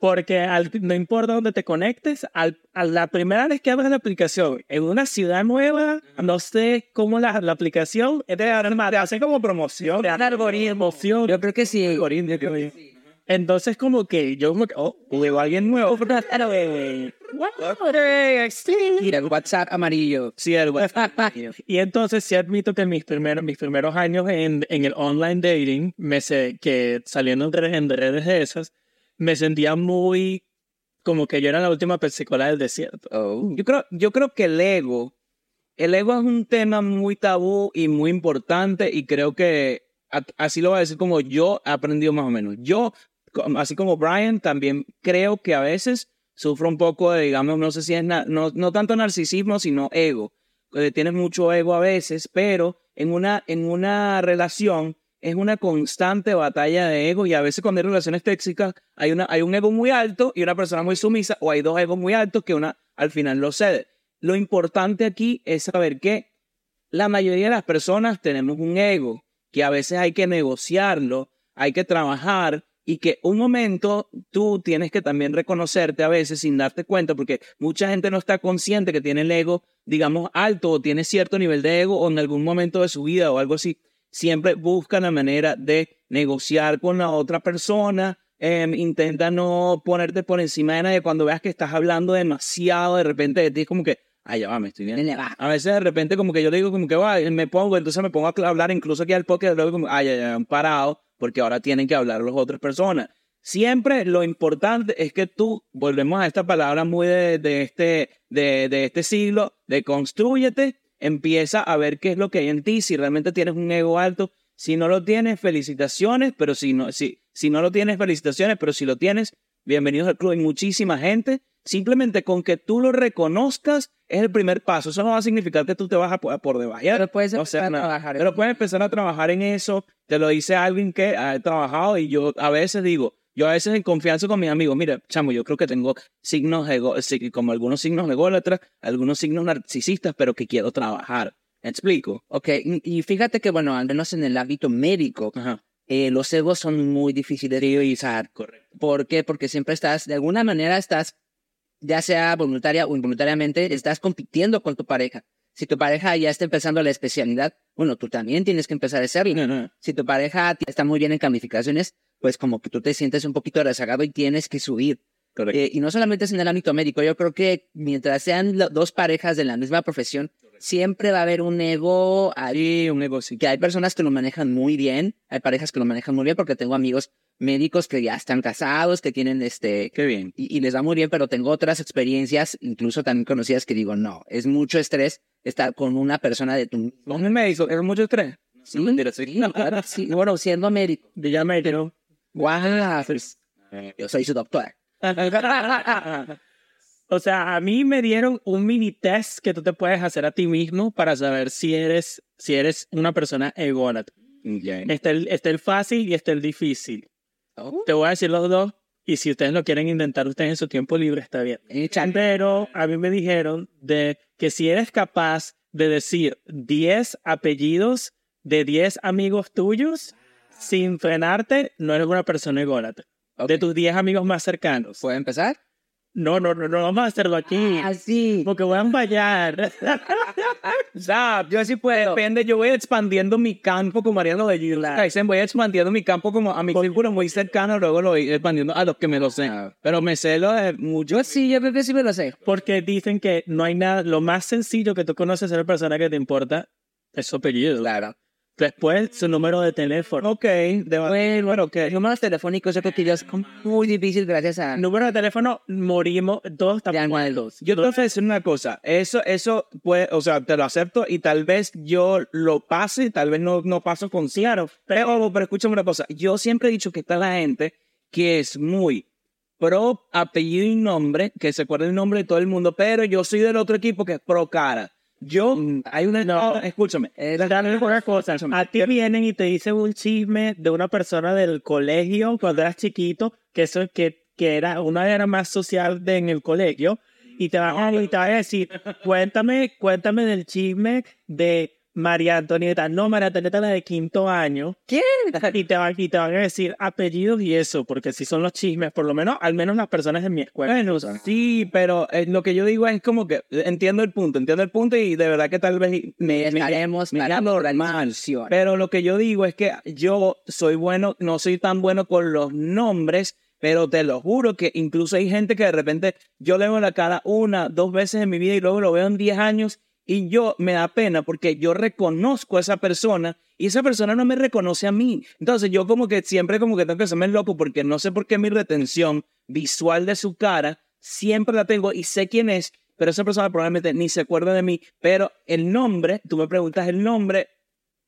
Porque al- no importa dónde te conectes, al, a la primera vez que abres la aplicación en una ciudad nueva, no sé cómo la, la aplicación te hace como promoción, te hace algoritmo, Yo creo que sí. algoritmo, que- Entonces como que yo como que, oh, llegó alguien nuevo. Y el WhatsApp amarillo. Sí, el Y entonces sí admito que mis primeros, mis primeros años en, en el online dating, me sé que saliendo en redes, de esas, me sentía muy como que yo era la última persicola del desierto. Oh. Yo creo, yo creo que el ego, el ego es un tema muy tabú y muy importante y creo que así lo voy a decir como yo he aprendido más o menos. Yo, así como Brian, también creo que a veces sufro un poco de, digamos, no sé si es, no, no tanto narcisismo, sino ego. Tienes mucho ego a veces, pero en una, en una relación es una constante batalla de ego y a veces cuando hay relaciones tóxicas hay, una, hay un ego muy alto y una persona muy sumisa o hay dos egos muy altos que una al final lo cede. Lo importante aquí es saber que la mayoría de las personas tenemos un ego que a veces hay que negociarlo, hay que trabajar y que un momento tú tienes que también reconocerte a veces sin darte cuenta porque mucha gente no está consciente que tiene el ego, digamos, alto o tiene cierto nivel de ego o en algún momento de su vida o algo así siempre busca la manera de negociar con la otra persona. em, intenta no ponerte por encima de nadie. Cuando veas que estás hablando demasiado, de repente de ti es como que, ay, ya va, me estoy bien. A veces de repente como que yo le digo como que, va, me pongo, entonces me pongo a hablar incluso aquí al podcast, luego como, ay, ya, ya parado, porque ahora tienen que hablar las otras personas. Siempre lo importante es que tú, volvemos a esta palabra muy de, este, de, de este siglo, de construyete, empieza a ver qué es lo que hay en ti, si realmente tienes un ego alto, si no lo tienes, felicitaciones, pero si no, si, si no lo tienes, felicitaciones, pero si lo tienes, bienvenidos al club. Hay muchísima gente simplemente con que tú lo reconozcas es el primer paso. Eso no va a significar que tú te vas a por, por debajear. Pero puedes no hacer empezar a trabajar Pero puedes empezar a trabajar en eso. Te lo dice alguien que ha trabajado y yo a veces digo, yo a veces en confianza con mis amigos, mira, chamo, yo creo que tengo signos, como algunos signos ególatras, algunos signos narcisistas, pero que quiero trabajar. ¿Me explico? Ok, y y fíjate que, bueno, al menos en el ámbito médico, Ajá. eh, los egos son muy difíciles de revisar. Correcto. ¿Por qué? Porque siempre estás, de alguna manera estás, ya sea voluntaria o involuntariamente, estás compitiendo con tu pareja. Si tu pareja ya está empezando la especialidad, bueno, tú también tienes que empezar a hacerlo. No, no. Si tu pareja está muy bien en calificaciones, pues como que tú te sientes un poquito rezagado y tienes que subir. Eh, y no solamente es en el ámbito médico, yo creo que mientras sean dos parejas de la misma profesión, siempre va a haber un ego ahí, Sí, un negocio. que hay personas que lo manejan muy bien, hay parejas que lo manejan muy bien, porque tengo amigos médicos que ya están casados, que tienen este, Qué bien. y, y les va muy bien, pero tengo otras experiencias, incluso también conocidas, que digo, no, es mucho estrés estar con una persona de tu... ¿Con el médico? ¿Es mucho estrés? Sí, sí. sí, claro, sí. Bueno, siendo médico. Dígame, pero Guau, pues, yo soy su doctor. O sea, a mí me dieron un mini test que tú te puedes hacer a ti mismo para saber si eres, si eres una persona ególatra. Está el, está el fácil y está el difícil. Oh, Te voy a decir los dos y si ustedes lo quieren intentar ustedes en su tiempo libre está bien. échale. Pero a mí me dijeron de que si eres capaz de decir 10 apellidos de 10 amigos tuyos sin frenarte, no eres una persona ególatra. Ok. De tus 10 amigos más cercanos. ¿Puedo empezar? No, no, no, no vamos a hacerlo aquí. Ah, sí. Porque voy a fallar. O sea, yo sí puedo. Depende, yo voy expandiendo mi campo como Mariano de. Dicen, voy expandiendo mi campo como a mi círculo muy cercano, luego lo voy expandiendo a los que me lo sé. Pero me sé lo de mucho. Yo sí, yo creo que sí me lo sé. Porque dicen que no hay nada, lo más sencillo que tú conoces de la persona que te importa es su apellido. Claro. Después, su número de teléfono. Ok, de Bueno, bueno, ok. números telefónicos yo creo que ya es muy difícil gracias a... Número de teléfono, morimos, todos estamos de. Yo te voy a decir una cosa, eso, eso puede, o sea, te lo acepto y tal vez yo lo pase, tal vez no, no paso con claro, pero, pero escúchame una cosa, yo siempre he dicho que está la gente que es muy pro apellido y nombre, que se acuerda el nombre de todo el mundo, pero yo soy del otro equipo que es pro cara. Yo, hay una, no, escúchame, Es- una cosa. A ti vienen y te dicen un chisme de una persona del colegio cuando eras chiquito, que eso que, que era una era más social de, en el colegio, y te van a, y te van a decir, cuéntame, cuéntame del chisme de María Antonieta. No, María Antonieta la de quinto año. ¿Quién? Y te, van, y te van a decir apellidos y eso, porque si son los chismes, por lo menos, al menos las personas en mi escuela. Bueno, sí, pero eh, lo que yo digo es como que eh, entiendo el punto, entiendo el punto y de verdad que tal vez me, Estaremos mal. Pero lo que yo digo es que yo soy bueno, no soy tan bueno con los nombres, pero te lo juro que incluso hay gente que de repente yo le veo la cara una, dos veces en mi vida y luego lo veo en 10 años y yo me da pena porque yo reconozco a esa persona y esa persona no me reconoce a mí. Entonces yo como que siempre como que tengo que hacerme loco porque no sé por qué mi retención visual de su cara siempre la tengo y sé quién es, pero esa persona probablemente ni se acuerda de mí, pero el nombre, tú me preguntas el nombre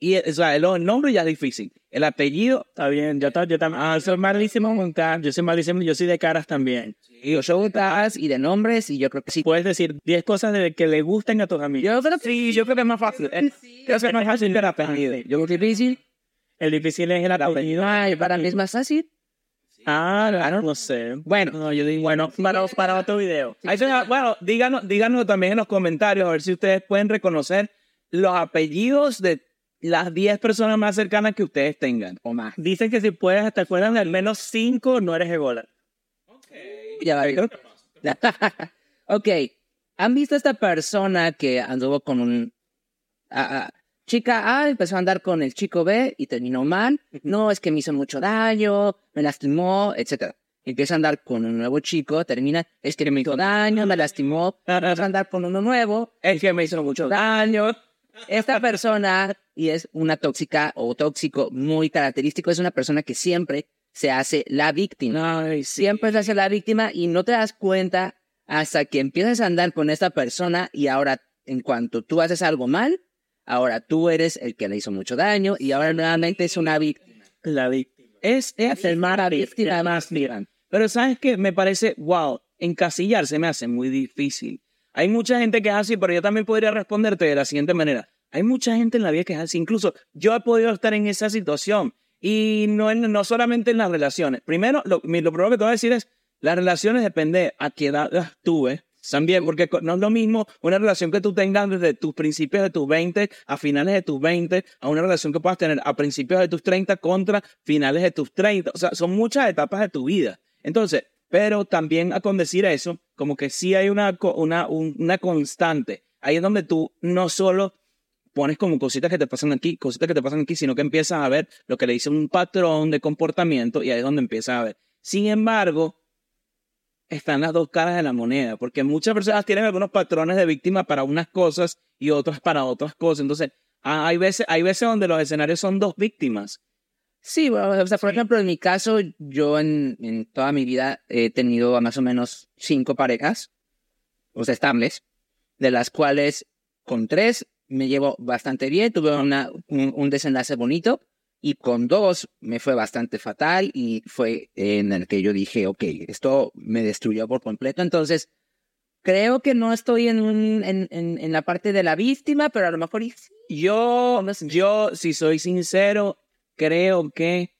y o sea, el, el nombre ya es difícil. El apellido, Está bien, yo, yo también. Ah, soy malísimo con caras. Yo soy malísimo, yo soy de caras también. yo soy de caras y de nombres y yo creo que sí. Puedes decir 10 cosas de que le gusten a tus amigos. Yo creo que sí, yo creo que es más fácil. Eh, Creo que es más fácil que el apellido. yo creo que es difícil. El difícil es el apellido. Ay, para mí es más fácil. Ah, no, no sé. Bueno, No, yo digo, bueno, para, para otro video. Ahí bueno, díganos, díganos también en los comentarios a ver si ustedes pueden reconocer los apellidos de las 10 personas más cercanas que ustedes tengan. o más. Dicen que si puedes, te acuerdan de al menos 5, no eres ególatra. Ya va. ok. ¿Han visto esta persona que anduvo con un... ah, ah, chica A empezó a andar con el chico B y terminó mal. No, es que me hizo mucho daño, me lastimó, etc. Empieza a andar con un nuevo chico, termina, es que me hizo daño, me lastimó. Empieza a andar con uno nuevo, El que me hizo mucho daño. Esta persona, y es una tóxica o tóxico muy característico, es una persona que siempre se hace la víctima. Ay, sí. Siempre se hace la víctima y no te das cuenta hasta que empiezas a andar con esta persona y ahora, en cuanto tú haces algo mal, ahora tú eres el que le hizo mucho daño y ahora nuevamente es una víctima. La víctima. Es, es el más víctima más miran. Pero sabes que me parece, wow, encasillar se me hace muy difícil. Hay mucha gente que es así, pero yo también podría responderte de la siguiente manera. Hay mucha gente en la vida que es así. Incluso yo he podido estar en esa situación. Y no, no solamente en las relaciones. Primero, lo, lo primero que te voy a decir es, las relaciones depende a qué edad las tuve. También, porque no es lo mismo una relación que tú tengas desde tus principios de tus 20 a finales de tus 20, a una relación que puedas tener a principios de tus 30 contra finales de tus 30. O sea, son muchas etapas de tu vida. Entonces, pero también con decir eso, como que sí hay una, una, un- una constante. Ahí es donde tú no solo pones como cositas que te pasan aquí, cositas que te pasan aquí, sino que empiezas a ver lo que le dice un patrón de comportamiento y ahí es donde empiezas a ver. Sin embargo, están las dos caras de la moneda, porque muchas personas tienen algunos patrones de víctima para unas cosas y otras para otras cosas. Entonces, ah, hay veces, hay veces donde los escenarios son dos víctimas. Sí, bueno, o sea, por ejemplo, en mi caso, yo en, en toda mi vida he tenido a más o menos cinco parejas, o sea, estables, de las cuales con tres me llevo bastante bien, tuve una, un, un desenlace bonito, y con dos me fue bastante fatal, y fue en el que yo dije, ok, esto me destruyó por completo, entonces creo que no estoy en, un, en, en, en la parte de la víctima, pero a lo mejor sí. Yo, yo, si soy sincero, creo que,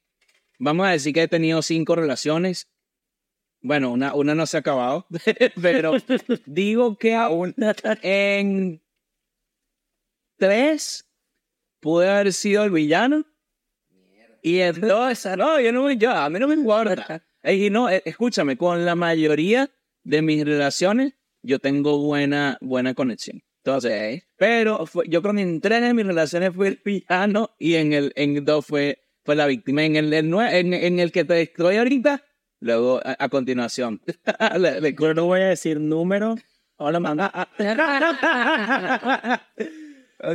vamos a decir que he tenido cinco relaciones. Bueno, una, una no se ha acabado, pero digo que aún en tres pude haber sido el villano. Y en dos, no, yo no yo, a mí no me importa. Y no, eh, escúchame, con la mayoría de mis relaciones, yo tengo buena, buena conexión. Entonces, pero fue- yo creo que en tres de mis relaciones fue el villano y en el en dos fue, fue la víctima. En el, el en, en el que te estoy ahorita, luego a, a continuación. Le- le- Yo no voy a decir número. Hola, mamá.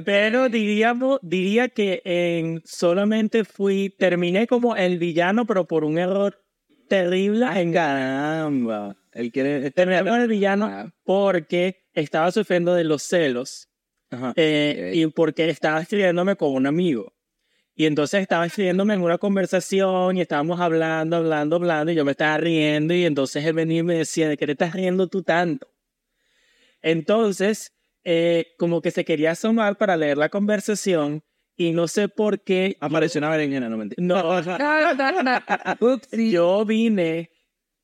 Pero diríamos, diría que en solamente fui, terminé como el villano, pero por un error terrible. Ay, caramba. Él quiere. Terminé como el villano Ah, porque estaba sufriendo de los celos Ajá. eh, y porque estaba escribiéndome con un amigo. Y entonces estaba escribiéndome en una conversación y estábamos hablando, hablando, hablando y yo me estaba riendo y entonces él venía y me decía, ¿de qué te estás riendo tú tanto? Entonces, eh, como que se quería asomar para leer la conversación y no sé por qué. Apareció una berenjena, no mentira. No, Ups, sí. yo vine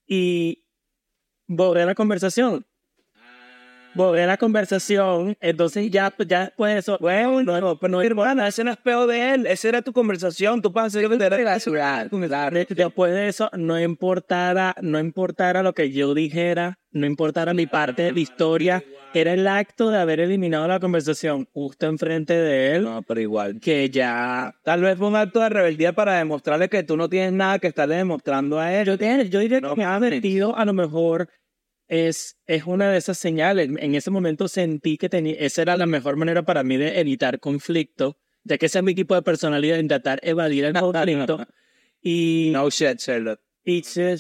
y borré la conversación. Borré la conversación, entonces ya, ya después de eso, bueno, no, no, no, Hermana, ese no es peor de él. Esa era tu conversación. Tú pasas a Te después de eso no importara, no importara lo que yo dijera, no importara mi parte de la historia, era el acto de haber eliminado la conversación justo enfrente de él, No, pero igual. que ya Tal vez fue un acto de rebeldía para demostrarle que tú no tienes nada que estarle demostrando a él. Yo, yo diría No, que me ha pues, advertido, a lo mejor es, es una de esas señales. En ese momento sentí que tenía, esa era la mejor manera para mí de evitar conflicto, ya que ese es mi tipo de personalidad, intentar evadir el conflicto. Y, No shit, Charlotte. y se-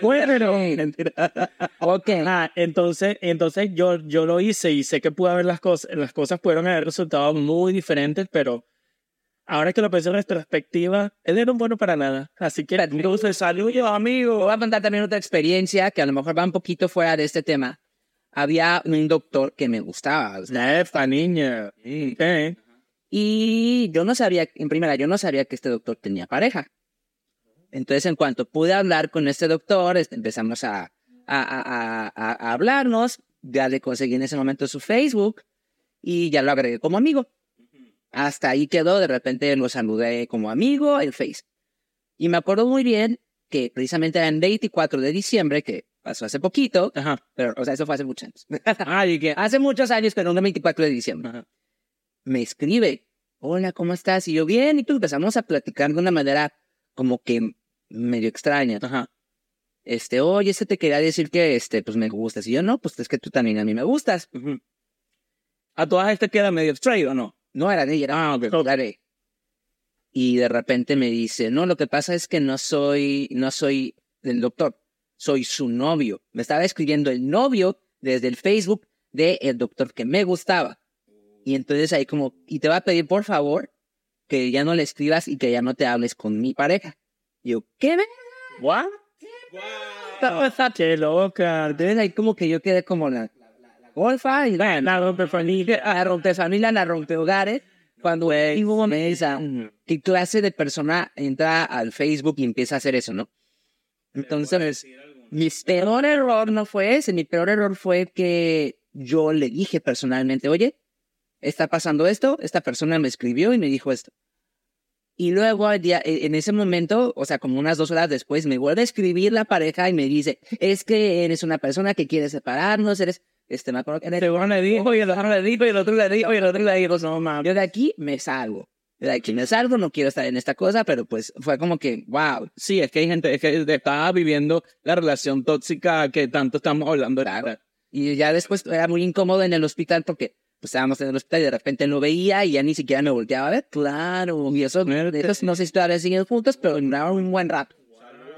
bueno, Ok. Ah, entonces, entonces yo, yo lo hice y sé que pude haber las cosas, las cosas pudieron haber resultado muy diferentes, pero ahora que lo pienso en retrospectiva, él era un bueno para nada. Así que Entonces, saludos, amigo. Voy a contar también otra experiencia que a lo mejor va un poquito fuera de este tema. Había un doctor que me gustaba. esta niña. Eh, Y yo no sabía, en primera, yo no sabía que este doctor tenía pareja. Entonces, en cuanto pude hablar con este doctor, este, empezamos a, a, a, a, a hablarnos. Ya le conseguí en ese momento su Facebook y ya lo agregué como amigo. Hasta ahí quedó, de repente lo saludé como amigo en Face. Y me acuerdo muy bien que precisamente el 24 de diciembre, que pasó hace poquito, Ajá. pero, o sea, eso fue hace muchos años. Ah, y que. hace muchos años, pero no el 24 de diciembre Ajá. me escribe, hola, ¿cómo estás? Y yo, bien, y tú empezamos a platicar de una manera como que medio extraña. Ajá. Este, oye, este te quería decir que, este, pues me gustas. Y yo, no, pues es que tú también a mí me gustas. Ujú. ¿A todas estas queda medio straight o no? No era de ella, ok. era de- Y de repente me dice, no, lo que pasa es que no soy, no soy el doctor, soy su novio. Me estaba escribiendo el novio desde el Facebook del el doctor que me gustaba. Y entonces ahí como, y te va a pedir por favor que ya no le escribas y que ya no te hables con mi pareja. Y yo, ¿qué? me- ¿What? Qué loca. Entonces ahí como que yo quedé como la golfa y la, La rompe familia. la rompe familia, la rompe hogares. Cuando digo esa, ¿qué clase de persona entra al Facebook y empieza a hacer eso, no? Entonces, mi peor error no fue ese, mi peor error fue que yo le dije personalmente, oye, está pasando esto, esta persona me escribió y me dijo esto. Y luego e- en ese momento, o sea, como unas dos horas después, me vuelve a escribir la pareja y me dice, es que eres una persona que quiere separarnos, eres, este, me acuerdo que eres Seguro le dijo, y el otro le dijo, y el otro le dijo, y el otro le dijo, no mames. yo de aquí me salgo. De aquí me salgo, no quiero estar en esta cosa, pero pues fue como que, wow. Sí, es que hay gente es que está viviendo la relación tóxica que tanto estamos hablando. Claro. Y ya después era muy incómodo en el hospital porque pues, estábamos en el hospital y de repente lo veía y ya ni siquiera me volteaba a ver. Claro. Y eso, esos no sé si todavía siguen juntos, pero duraron un buen rato.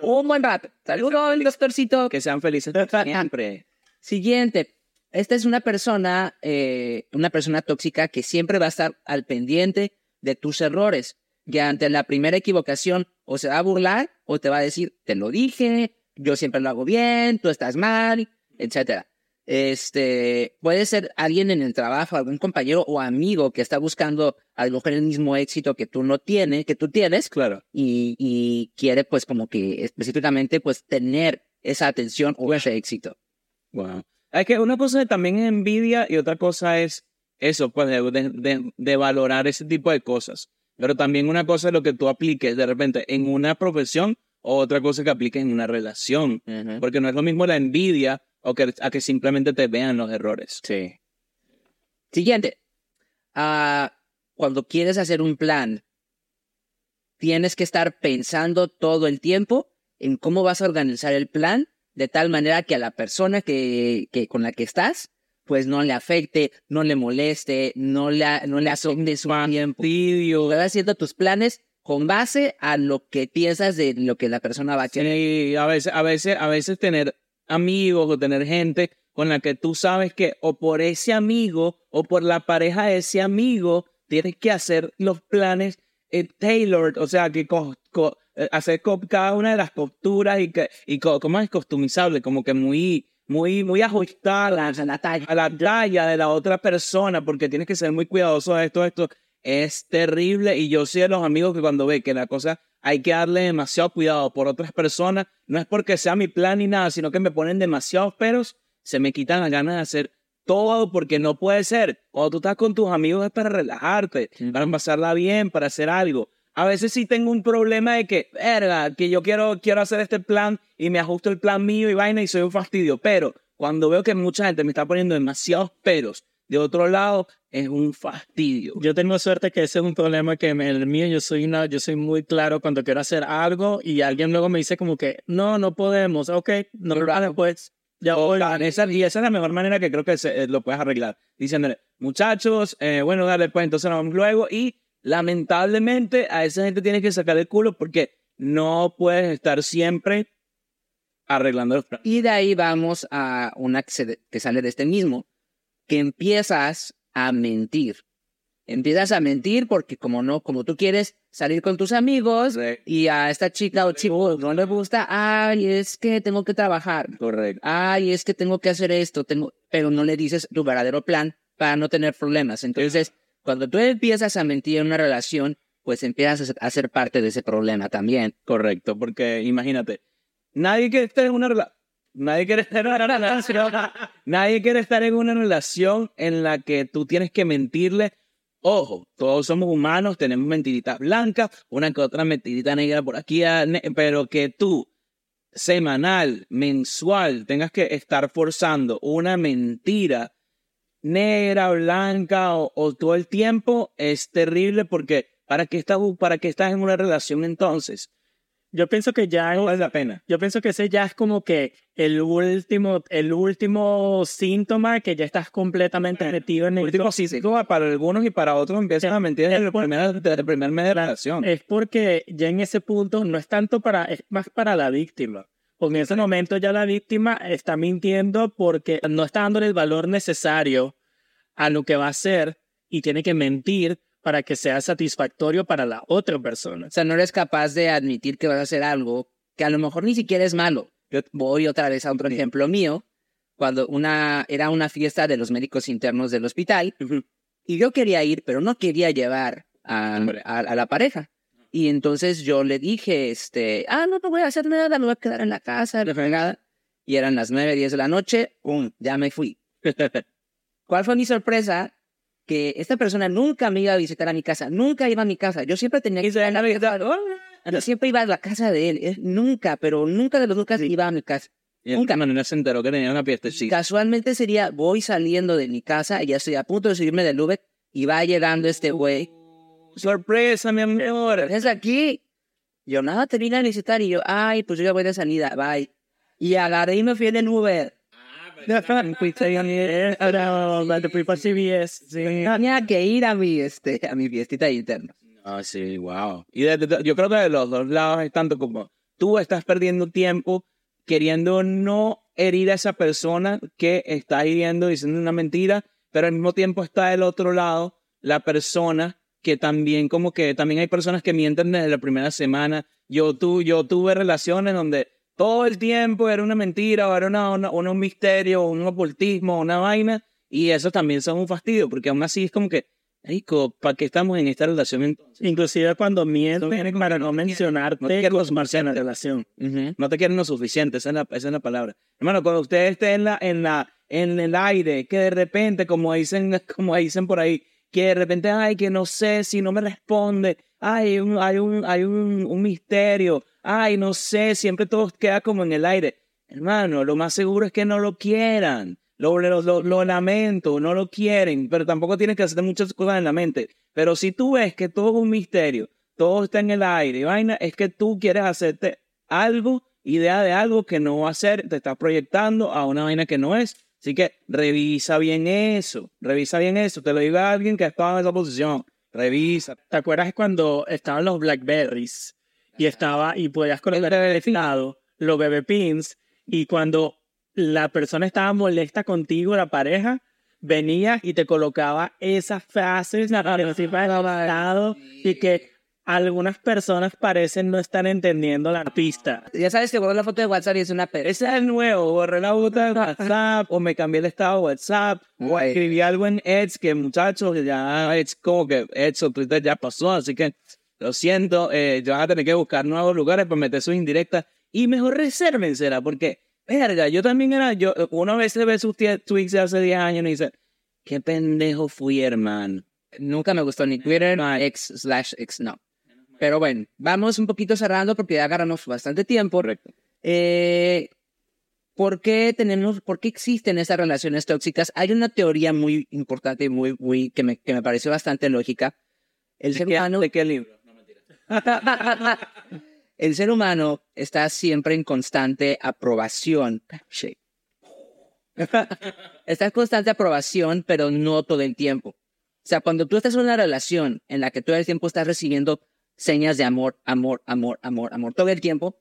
Un buen rato. Saludos, el doctorcito. Que sean felices siempre. Siguiente. Esta es una persona, eh, una persona tóxica que siempre va a estar al pendiente de tus errores. Que ante la primera equivocación o se va a burlar o te va a decir, te lo dije, yo siempre lo hago bien, tú estás mal, etcétera. Este, puede ser alguien en el trabajo, algún compañero o amigo que está buscando a lo mejor el mismo éxito que tú no tienes, que tú tienes, Claro. y, y quiere pues como que específicamente pues tener esa atención o ese éxito. Wow. Es que una cosa también es envidia y otra cosa es eso, pues de, de- de- de valorar ese tipo de cosas. Pero también una cosa es lo que tú apliques de repente en una profesión o otra cosa que apliques en una relación. Porque no es lo mismo la envidia o que, a que simplemente te vean los errores. Sí. Siguiente. Ah, cuando quieres hacer un plan, tienes que estar pensando todo el tiempo en cómo vas a organizar el plan de tal manera que a la persona que, que con la que estás, pues no le afecte, no le moleste, no le, no le asombres su tiempo. Vas haciendo tus planes con base a lo que piensas de lo que la persona va a querer. Sí, a veces, a veces, a veces tener amigos o tener gente con la que tú sabes que o por ese amigo o por la pareja de ese amigo tienes que hacer los planes eh, tailored, o sea, que co- co- hacer co- cada una de las costuras y que y co- como es customizable, como que muy muy muy ajustada a la talla. a la talla de la otra persona, porque tienes que ser muy cuidadoso de esto, esto es terrible y yo sé de los amigos que cuando ve que la cosa hay que darle demasiado cuidado por otras personas, no es porque sea mi plan ni nada, sino que me ponen demasiados peros, se me quitan las ganas de hacer todo porque no puede ser. Cuando tú estás con tus amigos es para relajarte, para pasarla bien, para hacer algo. A veces sí tengo un problema de que, verga, que yo quiero, quiero hacer este plan y me ajusto el plan mío y vaina y soy un fastidio. Pero cuando veo que mucha gente me está poniendo demasiados peros de otro lado, es un fastidio. Yo tengo suerte que ese es un problema que me- el mío, yo soy una, yo soy muy claro cuando quiero hacer algo y alguien luego me dice como que, no, no podemos, ok, no lo hagas pues, ya voy. esa- y esa es la mejor manera que creo que se- eh, lo puedes arreglar. Diciéndole, muchachos, eh, bueno, dale, pues entonces nos vamos luego. Y lamentablemente a esa gente tienes que sacar el culo porque no puedes estar siempre arreglando los planes. Y de ahí vamos a una que, se- que sale de este mismo, que empiezas a mentir. Empiezas a mentir porque como no, como tú quieres salir con tus amigos y a esta chica o chico no le gusta, ay, es que tengo que trabajar, Correcto. ay, es que tengo que hacer esto, tengo, pero no le dices tu verdadero plan para no tener problemas. Entonces, cuando tú empiezas a mentir en una relación, pues empiezas a ser- parte de ese problema también. Correcto, porque imagínate, nadie quiere estar en una relación. Nadie quiere estar en una relación. Nadie quiere estar en una relación en la que tú tienes que mentirle. Ojo, todos somos humanos, tenemos mentiritas blancas, una que otra mentirita negra por aquí, pero que tú semanal, mensual, tengas que estar forzando una mentira negra, blanca o, o todo el tiempo es terrible porque ¿para qué estás, para qué estás en una relación entonces? Yo pienso que ya, No vale la pena. yo pienso que ese ya es como que el último, el último síntoma que ya estás completamente metido en el Último sí, sí, para algunos y para otros empiezan a mentir desde el primer, desde el primer mes de relación. es porque ya en ese punto no es tanto para, es más para la víctima. Porque en ese momento ya la víctima está mintiendo porque no está dándole el valor necesario a lo que va a hacer y tiene que mentir para que sea satisfactorio para la otra persona. O sea, no eres capaz de admitir que vas a hacer algo que a lo mejor ni siquiera es malo, Yo voy otra vez a otro ejemplo mío, cuando una, era una fiesta de los médicos internos del hospital, y yo quería ir, pero no quería llevar a, a, a la pareja. Y entonces yo le dije, este, ah, no, no voy a hacer nada, me voy a quedar en la casa, la fregada. Y eran las nueve, diez de la noche, ¡pum! Ya me fui. ¿Cuál fue mi sorpresa? Que esta persona nunca me iba a visitar a mi casa, nunca iba a mi casa. Yo siempre tenía que ir a la Yo siempre iba a la casa de él, nunca, pero nunca de los nunca iba a mi casa. Nunca. no, no se enteró que tenía una fiestecita. Casualmente sería, voy saliendo de mi casa ya estoy a punto de subirme del Uber y va llegando este güey. Sorpresa, mi amor. ¿Es aquí? Yo nada, te vine a visitar y yo, ay, pues yo ya voy de salida, bye. Y agarré y me fui en el Uber. Tenía que ir a mi, este, a mi fiestita interna. Ah, sí, wow. Y de- de- yo creo que de los dos lados es tanto como tú estás perdiendo tiempo queriendo no herir a esa persona que está hiriendo, diciendo una mentira, pero al mismo tiempo está del otro lado la persona que también como que también hay personas que mienten desde la primera semana. Yo, tu, yo tuve relaciones donde todo el tiempo era una mentira o era una, una- un misterio, un ocultismo, una vaina, y eso también son un fastidio, porque aún así es como que, Rico, ¿para qué estamos en esta relación entonces? Inclusive cuando mienten para no no mencionarte consumar parte de la relación. No te quieren lo suficiente, esa es la, esa es la palabra. Hermano, cuando usted esté en, la, en, la, en el aire, que de repente, como dicen, como dicen por ahí, que de repente, ay, que no sé si no me responde, ay, un- hay, un, hay un, un misterio, ay, no sé, siempre todo queda como en el aire. Hermano, lo más seguro es que no lo quieran. Lo, lo, lo, lamento, no lo quieren, pero tampoco tienes que hacer muchas cosas en la mente. Pero si tú ves que todo es un misterio, todo está en el aire vaina, es que tú quieres hacerte algo, idea de algo que no va a ser, te estás proyectando a una vaina que no es. Así que revisa bien eso, revisa bien eso. Te lo digo a alguien que ha estado en esa posición. Revisa. ¿Te acuerdas cuando estaban los Blackberries y estaba y podías colocar el lado los bebé pins y cuando la persona estaba molesta contigo, la pareja, venía y te colocaba esas frases encima del lado y que algunas personas parecen no estar entendiendo la pista. Ya sabes que borró la foto de WhatsApp y es una pereza. Ese es el nuevo. Borré la bota de WhatsApp o me cambié el estado de WhatsApp o escribí algo en Edge que muchachos ya Edge como que Edge o Twitter ya pasó. Así que lo siento. Eh, yo voy a tener que buscar nuevos lugares para meter sus indirectas. Y mejor resérvensela porque, verga, yo también era, yo, una vez ve sus tweets de hace 10 años y dice, qué pendejo fui, hermano. Nunca me gustó ni Twitter, X slash X no. Pero bueno, vamos un poquito cerrando porque ya agarramos bastante tiempo. Correcto. Eh, ¿Por qué tenemos, por qué existen estas relaciones tóxicas? Hay una teoría muy importante y muy, muy, que me, que me pareció bastante lógica. El ser ¿De qué, humano, ¿De qué libro? No, mentira. el ser humano está siempre en constante aprobación. Está en constante aprobación, pero no todo el tiempo. O sea, cuando tú estás en una relación en la que todo el tiempo estás recibiendo señas de amor, amor, amor, amor, amor, todo el tiempo,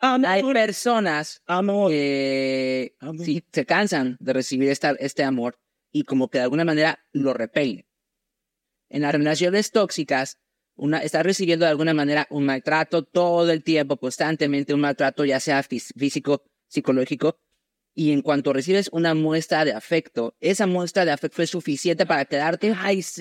hay personas Amor. que Amor. sí, se cansan de recibir esta, este amor y como que de alguna manera lo repelen. En las relaciones tóxicas, una, estás recibiendo de alguna manera un maltrato todo el tiempo, constantemente un maltrato, ya sea fí- físico, psicológico, y en cuanto recibes una muestra de afecto, esa muestra de afecto es suficiente para quedarte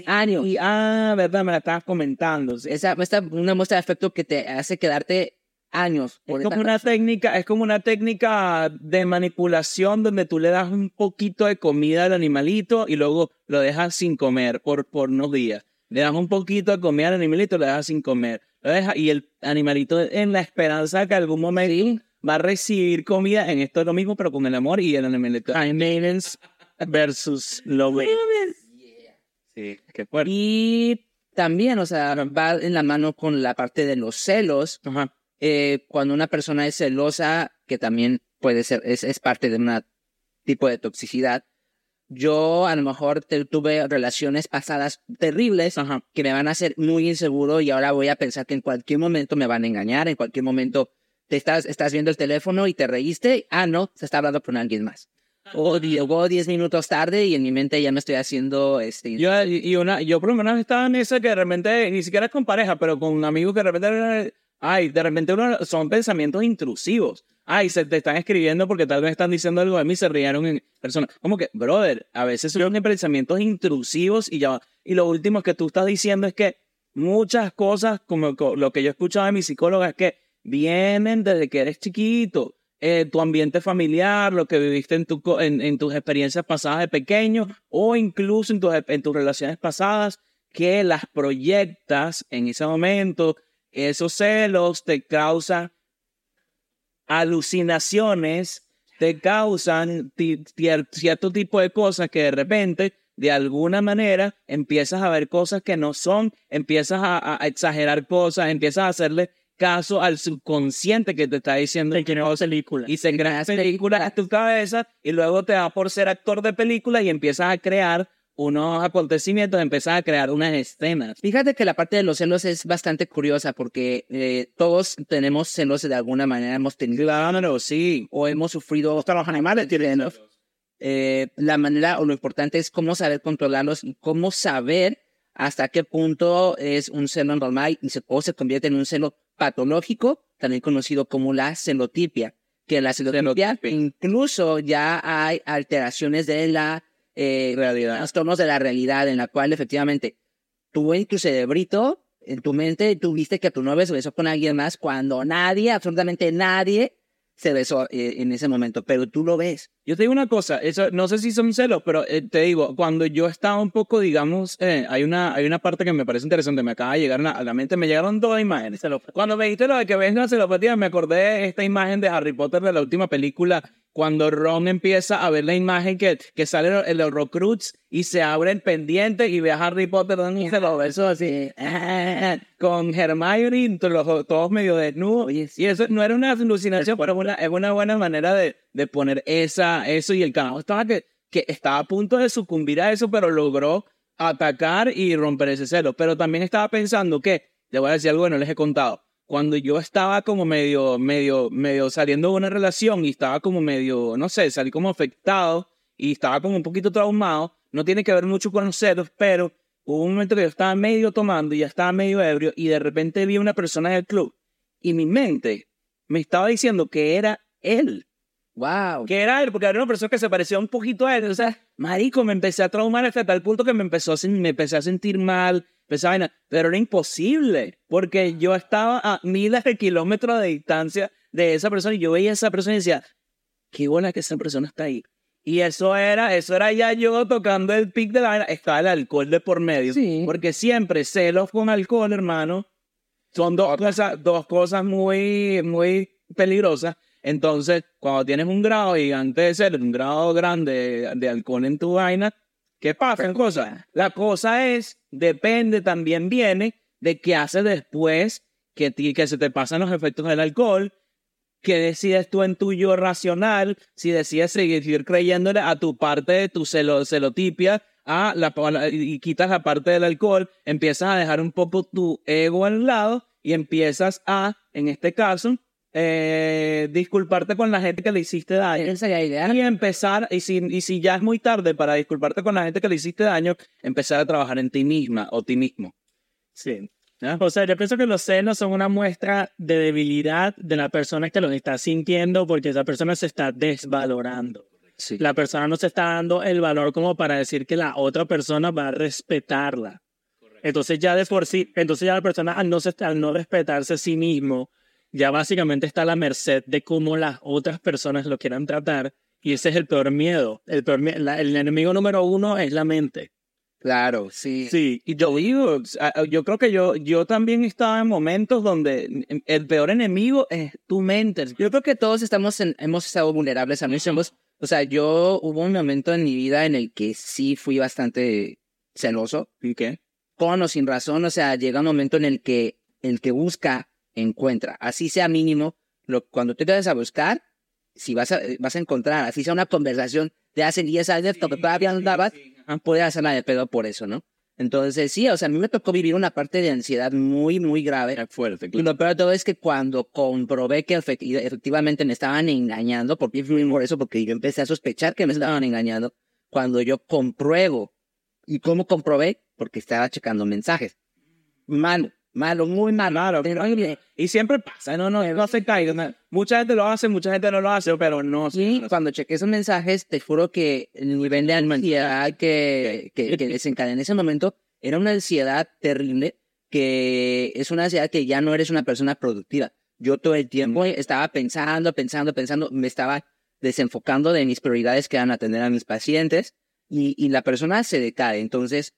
años. Y, ah, verdad, me la estabas comentando. sí. Esa muestra, una muestra de afecto que te hace quedarte años. por Es como una técnica, es como una técnica de manipulación donde tú le das un poquito de comida al animalito y luego lo dejas sin comer por, por unos días. Le das un poquito de comida al animalito y lo dejas sin comer. Lo dejas, y el animalito en la esperanza que algún momento va a recibir comida. En esto es lo mismo, pero con el amor y el. Maintenance versus love. Sí, qué fuerte. Y también, o sea, va en la mano con la parte de los celos. Ajá. Eh, cuando una persona es celosa, que también puede ser, es, es parte de un tipo de toxicidad. Yo a lo mejor te- tuve relaciones pasadas terribles Ajá. que me van a hacer muy inseguro y ahora voy a pensar que en cualquier momento me van a engañar, en cualquier momento te estás, estás viendo el teléfono y te reíste, ah, no, se está hablando con alguien más. O llegó 10 minutos tarde y en mi mente ya me estoy haciendo este, Yo, y una, yo por lo menos estaba en esa que de repente, ni siquiera es con pareja, pero con amigos que de repente, ay, de repente uno, son pensamientos intrusivos. ay, se te están escribiendo porque tal vez están diciendo algo de mí, se rieron en persona. Como que, brother, a veces son pensamientos intrusivos y ya, y lo último que tú estás diciendo es que muchas cosas, como lo que yo he escuchado de mi psicóloga, es que vienen desde que eres chiquito. Eh, tu ambiente familiar, lo que viviste en, tu, en, tus experiencias pasadas de pequeño o incluso en, en tus relaciones pasadas, que las proyectas en ese momento, esos celos te causan alucinaciones, te causan cierto tipo de cosas que de repente de alguna manera empiezas a ver cosas que no son, empiezas a, exagerar cosas, empiezas a hacerle caso al subconsciente que te está diciendo que no película. y se crea película en tu cabeza y luego te da por ser actor de película y empiezas a crear unos acontecimientos, empiezas a crear unas escenas. Fíjate que la parte de los celos es bastante curiosa porque eh, todos tenemos celos de alguna manera, hemos tenido, claro, sí, o hemos sufrido, hasta los animales tienen eh, la manera o lo importante es cómo saber controlarlos y cómo saber hasta qué punto es un celo normal y se, o se convierte en un celo patológico, también conocido como la celotipia, que en la celotipia incluso ya hay alteraciones de la eh, realidad, trastornos de la realidad en la cual efectivamente tú en tu cerebrito, en tu mente, tú viste que tu novio se besó con alguien más cuando nadie, absolutamente nadie, se besó eh, en ese momento, pero tú lo ves. Yo te digo una cosa, eso, no sé si son celos, pero eh, te digo, cuando yo estaba un poco, digamos, eh, hay, una, hay una parte que me parece interesante, me acaba de llegar a la mente, me llegaron dos imágenes. Cuando me dijiste lo de que ves la celopatía, me acordé de esta imagen de Harry Potter de la última película cuando Ron empieza a ver la imagen que, que sale el Horrocrux y se abre el pendiente y ve a Harry Potter dándose los besos así con Hermione todos, todos medio desnudos. Y eso no era una alucinación pero una, es una buena manera de, de poner esa, eso y el carajo estaba que, que estaba a punto de sucumbir a eso pero logró atacar y romper ese celo. Pero también estaba pensando que le voy a decir algo que no les he contado cuando yo estaba como medio, medio, medio saliendo de una relación y estaba como medio, no sé, salí como afectado y estaba como un poquito traumado, no tiene que ver mucho con los celos, pero hubo un momento que yo estaba medio tomando y ya estaba medio ebrio y de repente vi una persona en el club y mi mente me estaba diciendo que era él. Wow. Que era él, porque era una persona que se parecía un poquito a él. O sea, marico, me empecé a traumar hasta tal punto que me empezó a, me empecé a sentir mal, pero era imposible, porque yo estaba a miles de kilómetros de distancia de esa persona y yo veía a esa persona y decía, qué buena que esa persona está ahí. Y eso era, eso era ya yo tocando el pic de la vaina, estaba el alcohol de por medio. Porque siempre celos con alcohol, hermano, son dos cosas, dos cosas muy, muy peligrosas. Entonces, cuando tienes un grado gigante de celos, un grado grande de alcohol en tu vaina, ¿Qué pasa? Cosa? La cosa es, depende, también viene de qué haces después que, que se te pasan los efectos del alcohol, que decides tú en tu yo racional, si decides seguir creyéndole a tu parte de tu celotipia, a la, y quitas la parte del alcohol, empiezas a dejar un poco tu ego al lado y empiezas a, en este caso, eh, disculparte con la gente que le hiciste daño. idea. Y empezar, y si, y si ya es muy tarde para disculparte con la gente que le hiciste daño, empezar a trabajar en ti misma o ti mismo. Sí. O sea, yo pienso que los celos son una muestra de debilidad de la persona que los está sintiendo porque esa persona se está desvalorando. Sí. La persona no se está dando el valor como para decir que la otra persona va a respetarla. Entonces ya de por sí, entonces ya la persona al no, al no respetarse a sí mismo, ya básicamente está a la merced de cómo las otras personas lo quieran tratar. Y ese es el peor miedo. El, peor, el enemigo número uno es la mente. Claro, sí. Sí, y yo digo, yo creo que yo, yo también estaba en momentos donde el peor enemigo es tu mente. Yo creo que todos estamos hemos estado vulnerables a nosotros. O sea, yo hubo un momento en mi vida en el que sí fui bastante celoso. ¿Y qué? Con o sin razón. O sea, llega un momento en el que el que busca encuentra. Así sea mínimo, lo, cuando te vayas a buscar, si vas a, vas a encontrar, así sea una conversación de hace 10 años, que todavía andabas, ah, puedes hacerla de pedo por eso, ¿no? Entonces, sí, o sea, a mí me tocó vivir una parte de ansiedad muy, muy grave. Fuerte, Y lo peor de todo es que cuando comprobé que efectivamente me estaban engañando, porque fui por eso, porque yo empecé a sospechar que me estaban engañando, cuando yo compruebo. ¿Y cómo comprobé? Porque estaba checando mensajes. Mano, Malo, muy malo. Claro, Pero, Y siempre pasa, no, no, no se caiga. Mucha gente lo hace, mucha gente no lo hace, pero no. Sí, cuando chequé esos mensajes, te juro que el nivel de ansiedad que, que, que desencadené en ese momento era una ansiedad terrible, que es una ansiedad que ya no eres una persona productiva. Yo todo el tiempo estaba pensando, pensando, pensando, me estaba desenfocando de mis prioridades que eran atender a mis pacientes y, y la persona se decae. Entonces,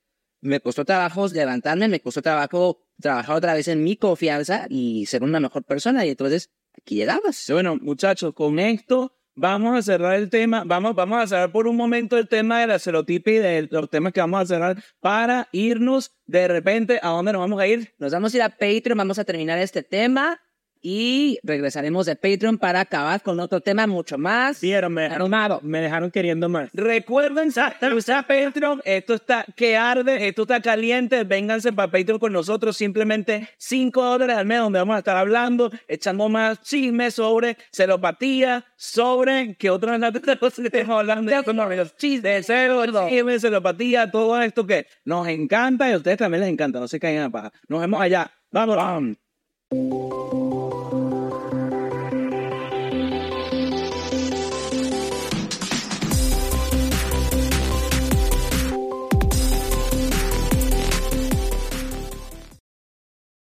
me costó trabajo levantarme, me costó trabajo trabajar otra vez en mi confianza y ser una mejor persona. Y entonces, aquí llegamos. Bueno, muchachos, con esto vamos a cerrar el tema. Vamos, vamos a cerrar por un momento el tema de la celotipia y de los temas que vamos a cerrar para irnos de repente. ¿A dónde nos vamos a ir? Nos vamos a ir a Patreon, vamos a terminar este tema y regresaremos de Patreon para acabar con otro tema mucho más Vieron, me dejaron, armado. me dejaron queriendo más. Recuerden usar Patreon. Esto está que arde, esto está caliente. Vénganse para Patreon con nosotros. Simplemente 5 dólares al mes, donde vamos a estar hablando, echando más chismes sobre celopatía, sobre que otra cosa que estamos hablando de chismes, de celo, chisme, celopatía, todo esto que nos encanta y a ustedes también les encanta. No se caigan a paja. Nos vemos allá. Vamos.